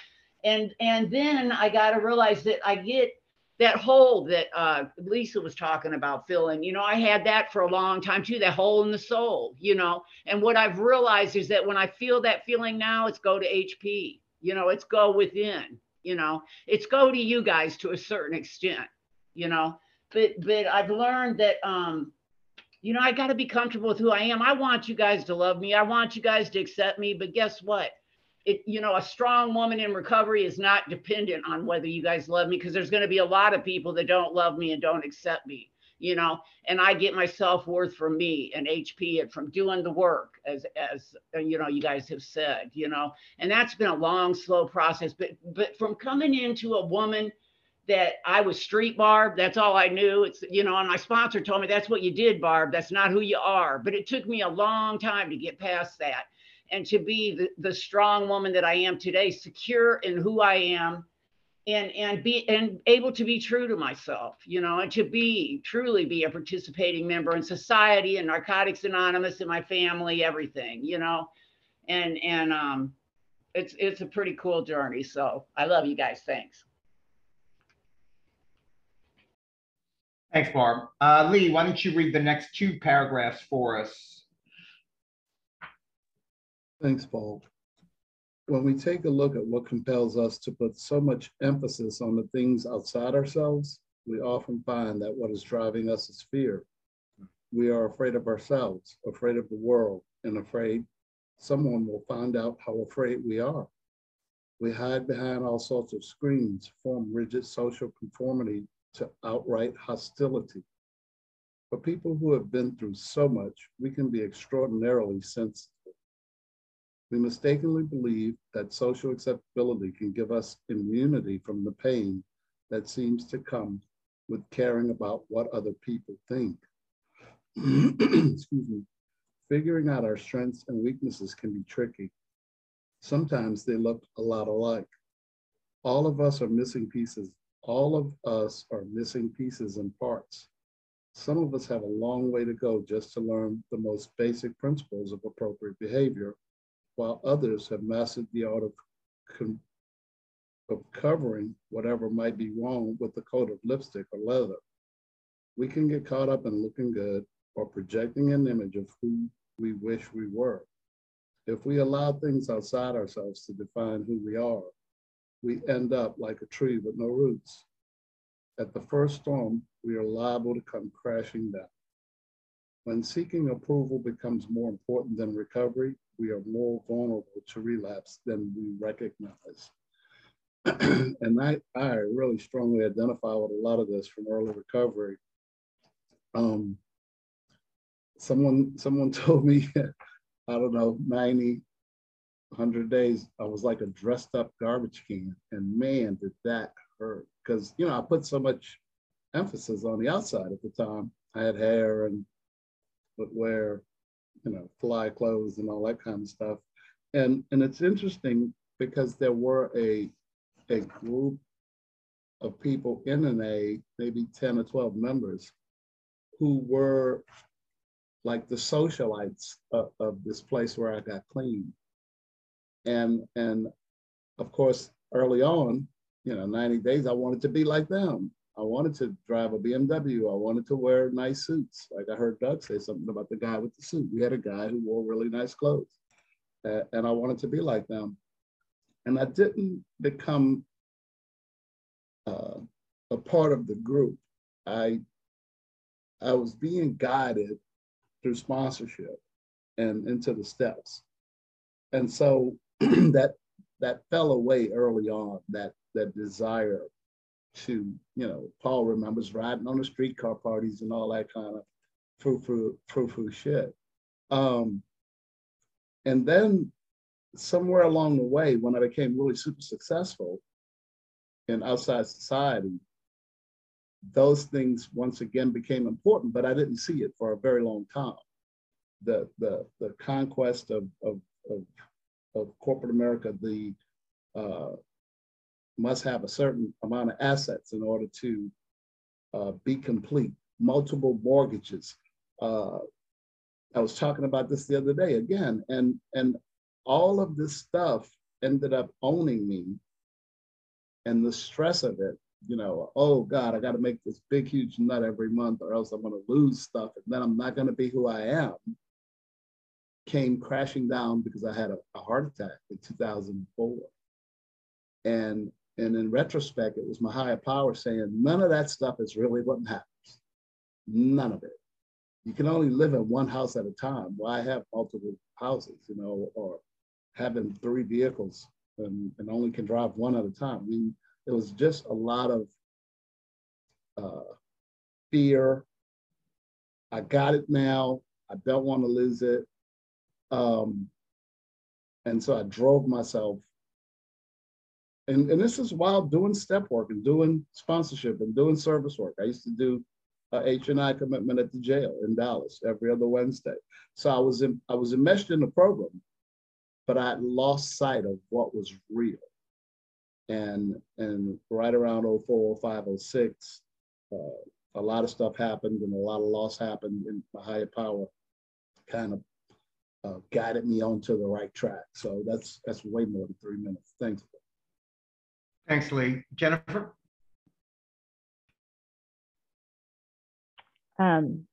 And and then i got to realize that i get that hole that uh, lisa was talking about filling you know? I had that for a long time too that hole in the soul you know? And what i've realized is that when i feel that feeling now it's go to hp you know? It's go within you know it's go to you guys to a certain extent you know? But but i've learned that um you know i got to be comfortable with who i am. I want you guys to love me. I want you guys to accept me. But guess what? It you know a strong woman in recovery is not dependent on whether you guys love me because there's going to be a lot of people that don't love me and don't accept me you know and i get my self-worth from me and hp and from doing the work as as uh, you know you guys have said you know and that's been a long slow process but but from coming into a woman that I was street Barb. That's all I knew. It's, you know, and my sponsor told me that's what you did, Barb. That's not who you are. But it took me a long time to get past that and to be the, the strong woman that I am today, secure in who I am and and be and able to be true to myself you know and to be truly be a participating member in society and narcotics anonymous and my family everything you know and and um it's it's a pretty cool journey so i love you guys thanks Thanks, Barb. Uh, Lee, why don't you read the next two paragraphs for us? Thanks, Paul when we take a look at what compels us to put so much emphasis on the things outside ourselves, we often find that what is driving us is fear. We are afraid of ourselves, afraid of the world, and afraid someone will find out how afraid we are. We hide behind all sorts of screens, form rigid social conformity to outright hostility. For people who have been through so much, we can be extraordinarily sensitive we mistakenly believe that social acceptability can give us immunity from the pain that seems to come with caring about what other people think. Excuse me. Figuring out our strengths and weaknesses can be tricky. Sometimes they look a lot alike. All of us are missing pieces. All of us are missing pieces and parts. Some of us have a long way to go just to learn the most basic principles of appropriate behavior while others have mastered the art of, of covering whatever might be wrong with a coat of lipstick or leather. We can get caught up in looking good or projecting an image of who we wish we were. If we allow things outside ourselves to define who we are, we end up like a tree with no roots. At the first storm, we are liable to come crashing down. When seeking approval becomes more important than recovery, we are more vulnerable to relapse than we recognize. and I, I really strongly identify with a lot of this from early recovery. Um, someone, someone told me, I don't know, 90, 100 days, I was like a dressed up garbage can. And man, did that hurt. Because, you know, I put so much emphasis on the outside at the time. I had hair and would wear, you know, fly clothes and all that kind of stuff. And and it's interesting because there were a a group of people in NA, maybe 10 or 12 members, who were like the socialites of, of this place where I got clean. And and of course, early on, you know, 90 days, I wanted to be like them. I wanted to drive a BMW. I wanted to wear nice suits. Like I heard Doug say something about the guy with the suit. We had a guy who wore really nice clothes, uh, and I wanted to be like them. And I didn't become uh, a part of the group. I I was being guided through sponsorship and into the steps, and so that that fell away early on. That that desire to, you know, Paul remembers riding on the streetcar parties and all that kind of frou frou frou frou shit. Um, and then somewhere along the way, when I became really super successful in outside society, those things once again became important, but I didn't see it for a very long time. The the the conquest of of of, of corporate America, the uh, must have a certain amount of assets in order to uh, be complete. Multiple mortgages. Uh, I was talking about this the other day again, and and all of this stuff ended up owning me, and the stress of it. You know, oh God, I got to make this big, huge nut every month, or else I'm going to lose stuff, and then I'm not going to be who I am. Came crashing down because I had a, a heart attack in 2004, and and in retrospect, it was my higher power saying, none of that stuff is really what matters. None of it. You can only live in one house at a time. Why have multiple houses, you know, or having three vehicles and, and only can drive one at a time? I mean, it was just a lot of uh, fear. I got it now. I don't want to lose it. Um, and so I drove myself and, and this is while doing step work and doing sponsorship and doing service work. I used to do a H&I commitment at the jail in Dallas every other Wednesday. So I was in, I was enmeshed in the program, but I lost sight of what was real. And and right around 04, 05, 06, uh, a lot of stuff happened and a lot of loss happened, and my higher power kind of uh, guided me onto the right track. So that's that's way more than three minutes. Thanks. Thanks, Lee. Jennifer? Um,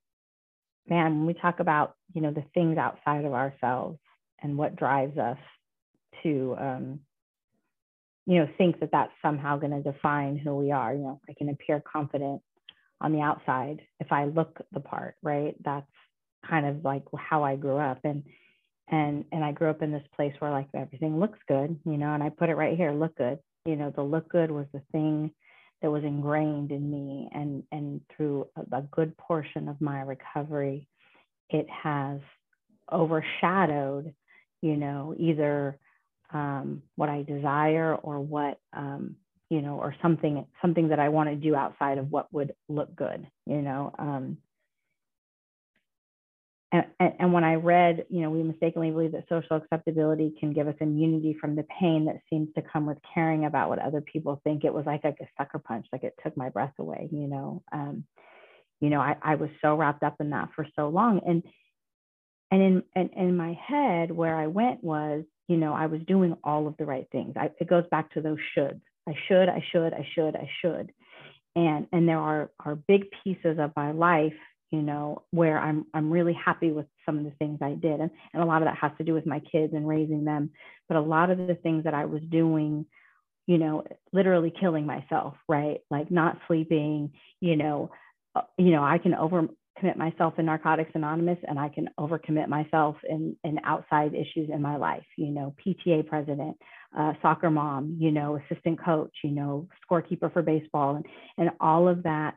man, when we talk about, you know, the things outside of ourselves and what drives us to, um, you know, think that that's somehow going to define who we are. You know, I can appear confident on the outside if I look the part, right? That's kind of like how I grew up. And, and, and I grew up in this place where like everything looks good, you know, and I put it right here, look good you know the look good was the thing that was ingrained in me and and through a, a good portion of my recovery it has overshadowed you know either um, what i desire or what um, you know or something something that i want to do outside of what would look good you know um, and, and, when I read, you know, we mistakenly believe that social acceptability can give us immunity from the pain that seems to come with caring about what other people think. It was like, like a sucker punch, like it took my breath away, you know. Um, you know, I, I was so wrapped up in that for so long. And and in, and in my head, where I went was, you know, I was doing all of the right things. I, it goes back to those shoulds. I should, I should, I should, I should. And and there are are big pieces of my life you know, where I'm I'm really happy with some of the things I did. And, and a lot of that has to do with my kids and raising them. But a lot of the things that I was doing, you know, literally killing myself, right? Like not sleeping, you know, uh, you know, I can overcommit myself in Narcotics Anonymous and I can overcommit myself in, in outside issues in my life, you know, PTA president, uh, soccer mom, you know, assistant coach, you know, scorekeeper for baseball. And, and all of that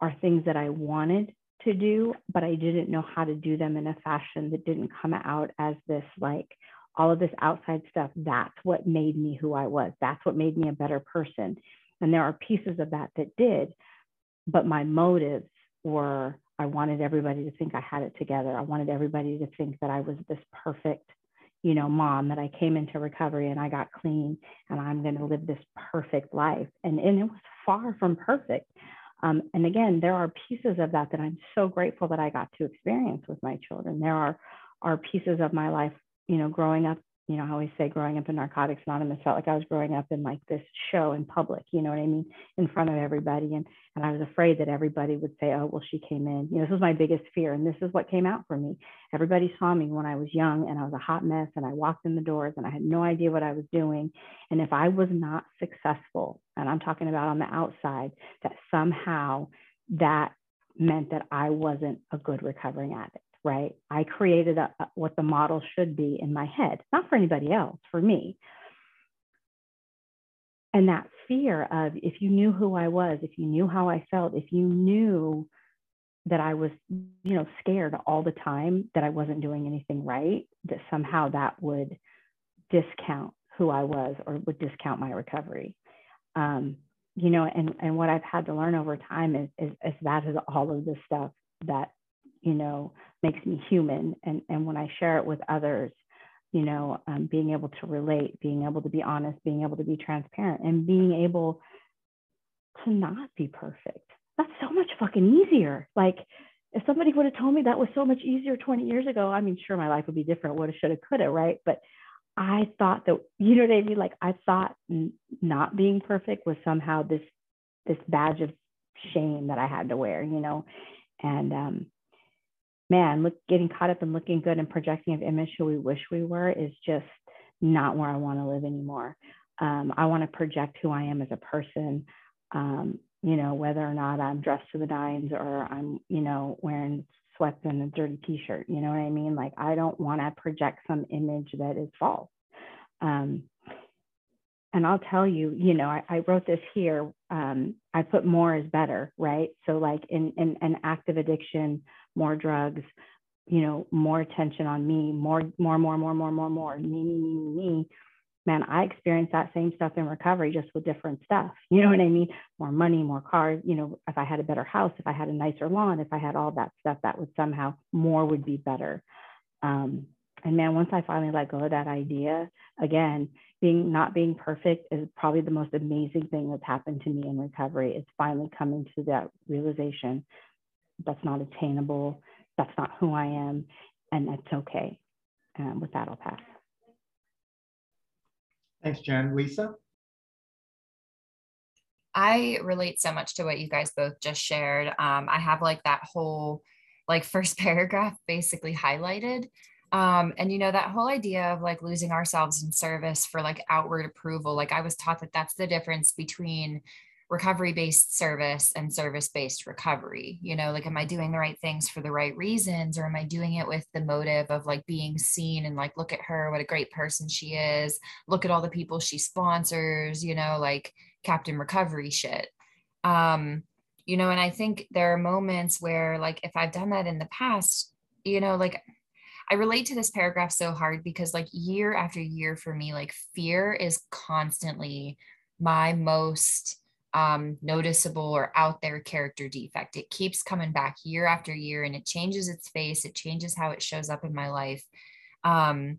are things that I wanted to do, but I didn't know how to do them in a fashion that didn't come out as this like all of this outside stuff. That's what made me who I was. That's what made me a better person. And there are pieces of that that did, but my motives were I wanted everybody to think I had it together. I wanted everybody to think that I was this perfect, you know, mom that I came into recovery and I got clean and I'm going to live this perfect life. And, and it was far from perfect. Um, and again, there are pieces of that that I'm so grateful that I got to experience with my children. There are are pieces of my life, you know, growing up you know, I always say growing up in Narcotics Anonymous felt like I was growing up in like this show in public, you know what I mean, in front of everybody. And and I was afraid that everybody would say, oh, well, she came in. You know, this was my biggest fear. And this is what came out for me. Everybody saw me when I was young and I was a hot mess and I walked in the doors and I had no idea what I was doing. And if I was not successful, and I'm talking about on the outside, that somehow that meant that I wasn't a good recovering addict right? I created a, a, what the model should be in my head, not for anybody else, for me. And that fear of if you knew who I was, if you knew how I felt, if you knew that I was, you know, scared all the time that I wasn't doing anything right, that somehow that would discount who I was or would discount my recovery. Um, you know, and and what I've had to learn over time is, is, is that is all of the stuff that you know, makes me human. And, and when I share it with others, you know, um, being able to relate, being able to be honest, being able to be transparent, and being able to not be perfect. That's so much fucking easier. Like, if somebody would have told me that was so much easier 20 years ago, I mean, sure, my life would be different, woulda, shoulda, coulda, right? But I thought that, you know what I mean? Like, I thought n- not being perfect was somehow this this badge of shame that I had to wear, you know. And um, man, look, getting caught up in looking good and projecting an image who we wish we were is just not where I want to live anymore. Um, I want to project who I am as a person, um, you know, whether or not I'm dressed to the nines or I'm, you know, wearing sweats and a dirty t-shirt, you know what I mean? Like, I don't want to project some image that is false. Um, and I'll tell you, you know, I, I wrote this here. Um, I put more is better, right? So like in, in an active addiction, more drugs, you know, more attention on me, more, more, more, more, more, more, more, me, me, me, me. Man, I experienced that same stuff in recovery, just with different stuff. You know what I mean? More money, more cars. You know, if I had a better house, if I had a nicer lawn, if I had all that stuff, that would somehow more would be better. Um, and man, once I finally let go of that idea, again, being not being perfect is probably the most amazing thing that's happened to me in recovery. It's finally coming to that realization that's not attainable, that's not who I am, and that's okay. Um, with that, I'll pass. Thanks, Jen. Lisa? I relate so much to what you guys both just shared. Um, I have like that whole like first paragraph basically highlighted. Um, and you know, that whole idea of like losing ourselves in service for like outward approval, like I was taught that that's the difference between recovery based service and service based recovery you know like am i doing the right things for the right reasons or am i doing it with the motive of like being seen and like look at her what a great person she is look at all the people she sponsors you know like captain recovery shit. Um you know and i think there are moments where like if i've done that in the past you know like I relate to this paragraph so hard because like year after year for me like fear is constantly my most um, noticeable or out there character defect. It keeps coming back year after year and it changes its face. It changes how it shows up in my life. Um,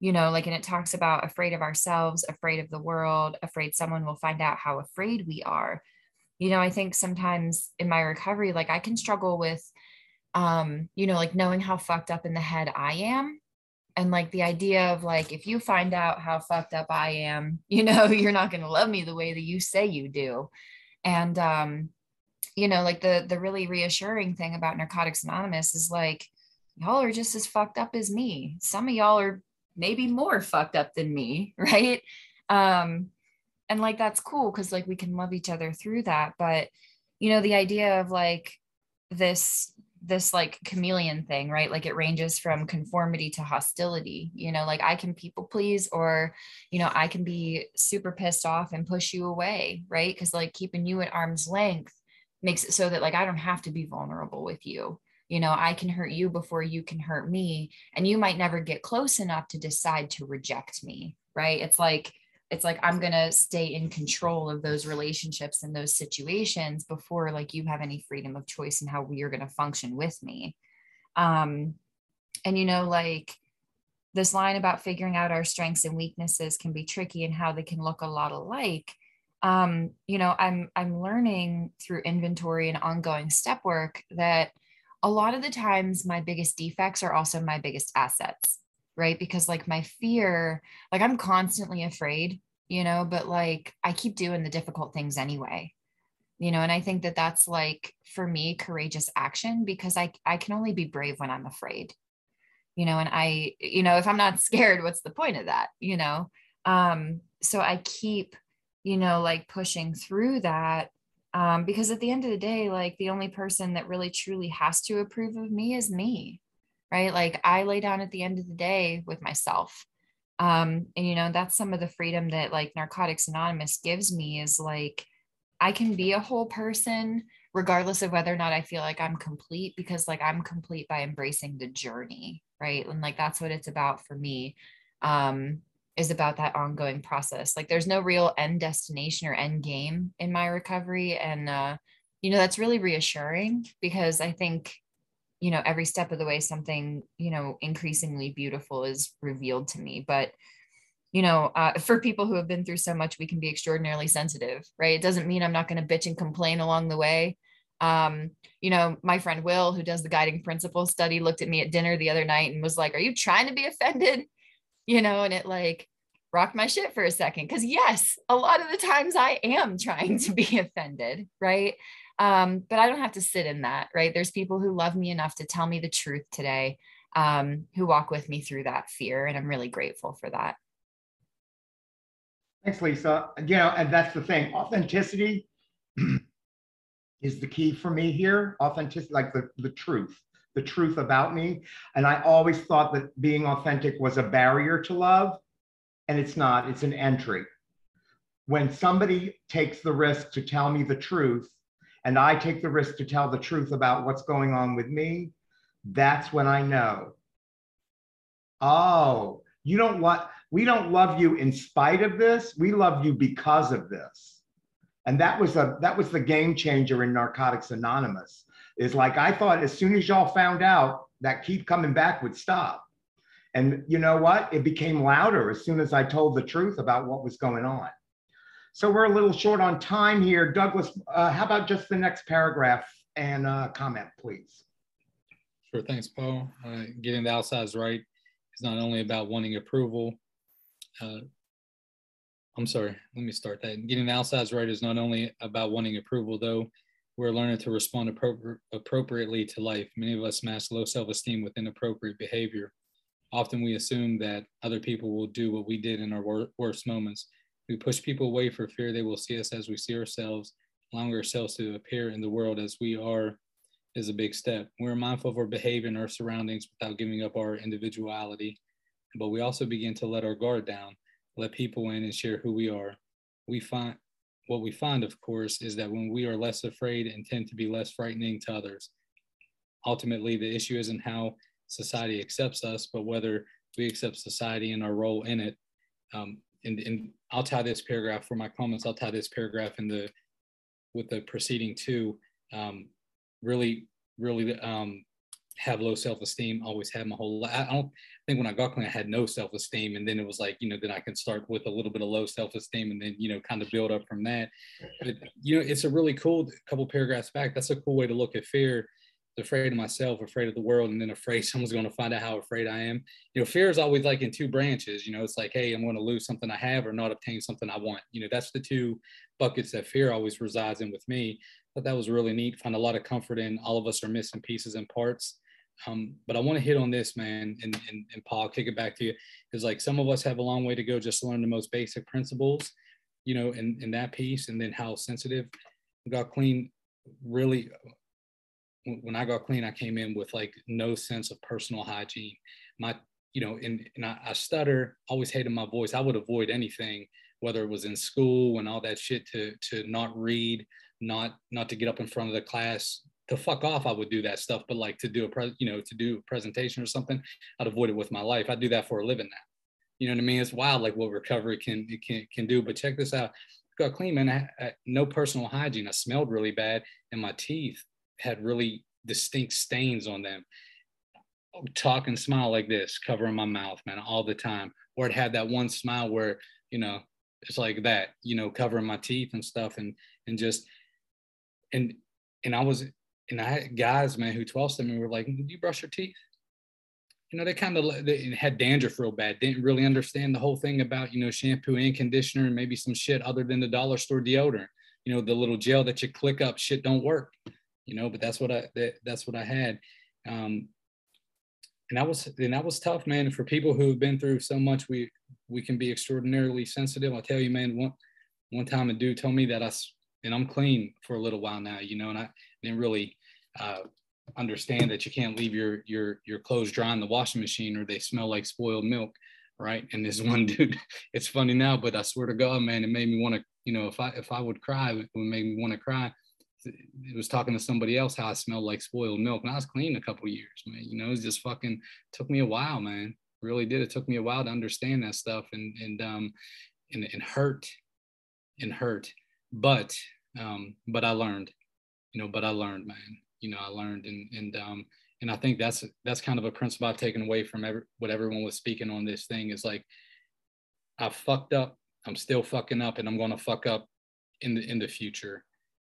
you know, like, and it talks about afraid of ourselves, afraid of the world, afraid someone will find out how afraid we are. You know, I think sometimes in my recovery, like I can struggle with, um, you know, like knowing how fucked up in the head I am and like the idea of like if you find out how fucked up i am you know you're not going to love me the way that you say you do. And um you know like the the really reassuring thing about narcotics anonymous is like y'all are just as fucked up as me. Some of y'all are maybe more fucked up than me right? Um and like that's cool because like we can love each other through that. But you know the idea of like this this like chameleon thing, right? Like it ranges from conformity to hostility. You know, like I can people please, or, you know, I can be super pissed off and push you away, right? Because like keeping you at arm's length makes it so that like I don't have to be vulnerable with you. You know, I can hurt you before you can hurt me. And you might never get close enough to decide to reject me, right? It's like, it's like i'm going to stay in control of those relationships and those situations before like you have any freedom of choice in how you're going to function with me. Um and you know like this line about figuring out our strengths and weaknesses can be tricky and how they can look a lot alike. Um you know i'm i'm learning through inventory and ongoing step work that a lot of the times my biggest defects are also my biggest assets right? Because like my fear like i'm constantly afraid you know but like i keep doing the difficult things anyway you know and i think that that's like for me courageous action because i i can only be brave when i'm afraid you know and i you know if i'm not scared what's the point of that you know? Um so i keep you know like pushing through that um because at the end of the day like the only person that really truly has to approve of me is me right? Like I lay down at the end of the day with myself. Um, and you know, that's some of the freedom that like Narcotics Anonymous gives me is like I can be a whole person regardless of whether or not I feel like I'm complete because like I'm complete by embracing the journey, right? And like that's what it's about for me. Um, is about that ongoing process. Like there's no real end destination or end game in my recovery. And uh, you know, that's really reassuring because I think you know every step of the way something you know increasingly beautiful is revealed to me. But you know uh, for people who have been through so much we can be extraordinarily sensitive right? It doesn't mean i'm not going to bitch and complain along the way. Um you know my friend will who does the guiding principles study looked at me at dinner the other night and was like are you trying to be offended? You know and it like rocked my shit for a second. Because yes a lot of the times i am trying to be offended right um, but I don't have to sit in that, right? There's people who love me enough to tell me the truth today, um, who walk with me through that fear. And I'm really grateful for that. Thanks, Lisa. You know, and that's the thing authenticity is the key for me here. Authenticity, like the, the truth, the truth about me. And I always thought that being authentic was a barrier to love, and it's not, it's an entry. When somebody takes the risk to tell me the truth, and I take the risk to tell the truth about what's going on with me, that's when I know. Oh, you don't want, we don't love you in spite of this. We love you because of this. And that was a that was the game changer in Narcotics Anonymous. Is like I thought as soon as y'all found out that keep coming back would stop. And you know what? It became louder as soon as I told the truth about what was going on. So we're a little short on time here. Douglas, uh, how about just the next paragraph and uh, comment, please? Sure, thanks, Paul. Uh, getting the outsides right is not only about wanting approval. Uh, I'm sorry, let me start that. Getting the outsides right is not only about wanting approval, though. We're learning to respond appro appropriately to life. Many of us mask low self-esteem with inappropriate behavior. Often we assume that other people will do what we did in our wor worst moments we push people away for fear they will see us as we see ourselves. Allowing ourselves to appear in the world as we are is a big step. We're mindful of our behavior and our surroundings without giving up our individuality. But we also begin to let our guard down, let people in and share who we are. We find what we find, of course, is that when we are less afraid and tend to be less frightening to others, ultimately the issue isn't how society accepts us, but whether we accept society and our role in it. Um, and, and I'll tie this paragraph for my comments. I'll tie this paragraph in the with the preceding two. Um, really, really um, have low self-esteem. Always had my whole. Life. I don't think when I got clean, I had no self-esteem, and then it was like you know, then I can start with a little bit of low self-esteem, and then you know, kind of build up from that. But you know, it's a really cool couple paragraphs back. That's a cool way to look at fear afraid of myself, afraid of the world, and then afraid someone's going to find out how afraid I am. You know, fear is always like in two branches. You know, it's like, hey, I'm going to lose something I have or not obtain something I want. You know, that's the two buckets that fear always resides in with me. But that was really neat. Find a lot of comfort in. All of us are missing pieces and parts. Um, but I want to hit on this, man, and, and, and Paul, I'll kick it back to you. Because like some of us have a long way to go just to learn the most basic principles, you know, in, in that piece, and then how sensitive got clean really when I got clean, I came in with like no sense of personal hygiene. My, you know, and, and I, I stutter, always hated my voice. I would avoid anything, whether it was in school and all that shit to to not read, not not to get up in front of the class, to fuck off. I would do that stuff, but like to do a pre, you know, to do a presentation or something, I'd avoid it with my life. I do that for a living now. You know what I mean? It's wild, like what recovery can can can do. But check this out. Got clean, man. I, I, no personal hygiene. I smelled really bad, and my teeth had really distinct stains on them. Talk and smile like this, covering my mouth, man, all the time. Or it had that one smile where you know it's like that, you know, covering my teeth and stuff, and and just and and I was and I had guys, man, who 12 stepped me were like, "Do you brush your teeth?" You know, they kind of they had dandruff real bad. Didn't really understand the whole thing about you know shampoo and conditioner and maybe some shit other than the dollar store deodorant. You know, the little gel that you click up, shit don't work. You know, but that's what I that, that's what I had. Um, and that was and that was tough, man. For people who have been through so much, we we can be extraordinarily sensitive. I'll tell you, man. One one time a dude told me that I and I'm clean for a little while now, you know, and I didn't really uh, understand that you can't leave your your your clothes dry in the washing machine or they smell like spoiled milk, right? And this one dude, it's funny now, but I swear to God, man, it made me want to, you know, if I if I would cry, it would make me want to cry. It was talking to somebody else how I smelled like spoiled milk, and I was clean a couple years, man. You know, it just fucking took me a while, man. Really did. It took me a while to understand that stuff, and and um, and, and hurt, and hurt. But um, but I learned, you know, but I learned, man, you know, I learned and, and, um, and I think that's, that's kind of a principle I've taken away from every, what everyone was speaking on this thing is like, I fucked up. I'm still fucking up and I'm to fuck up in the, in the future.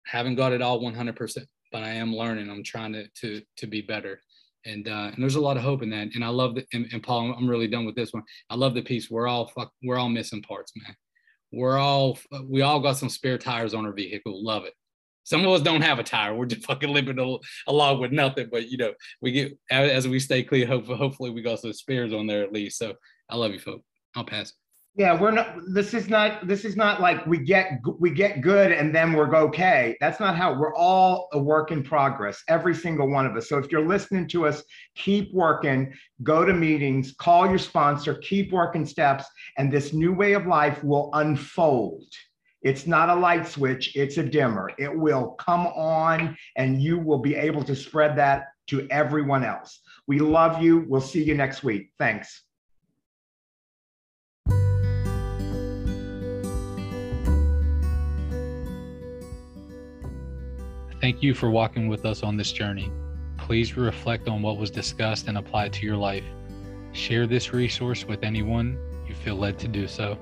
Haven't got it all 100%, but I am learning. I'm trying to, to, to be better. And, uh, and there's a lot of hope in that. And I love that. And, and Paul, I'm really done with this one. I love the piece. We're all fuck, we're all missing parts, man we're all we all got some spare tires on our vehicle. Love it. Some of us don't have a tire. We're just fucking living along with nothing. But you know, we get as we stay clear. Hopefully, hopefully we got some spares on there at least. So I love you, folks. I'll pass. Yeah, we're not. This is not. This is not like we get we get good and then we're okay. That's not how. We're all a work in progress. Every single one of us. So if you're listening to us, keep working. Go to meetings. Call your sponsor. Keep working steps, and this new way of life will unfold. It's not a light switch. It's a dimmer. It will come on, and you will be able to spread that to everyone else. We love you. We'll see you next week. Thanks. Thank you for walking with us on this journey. Please reflect on what was discussed and apply it to your life. Share this resource with anyone you feel led to do so.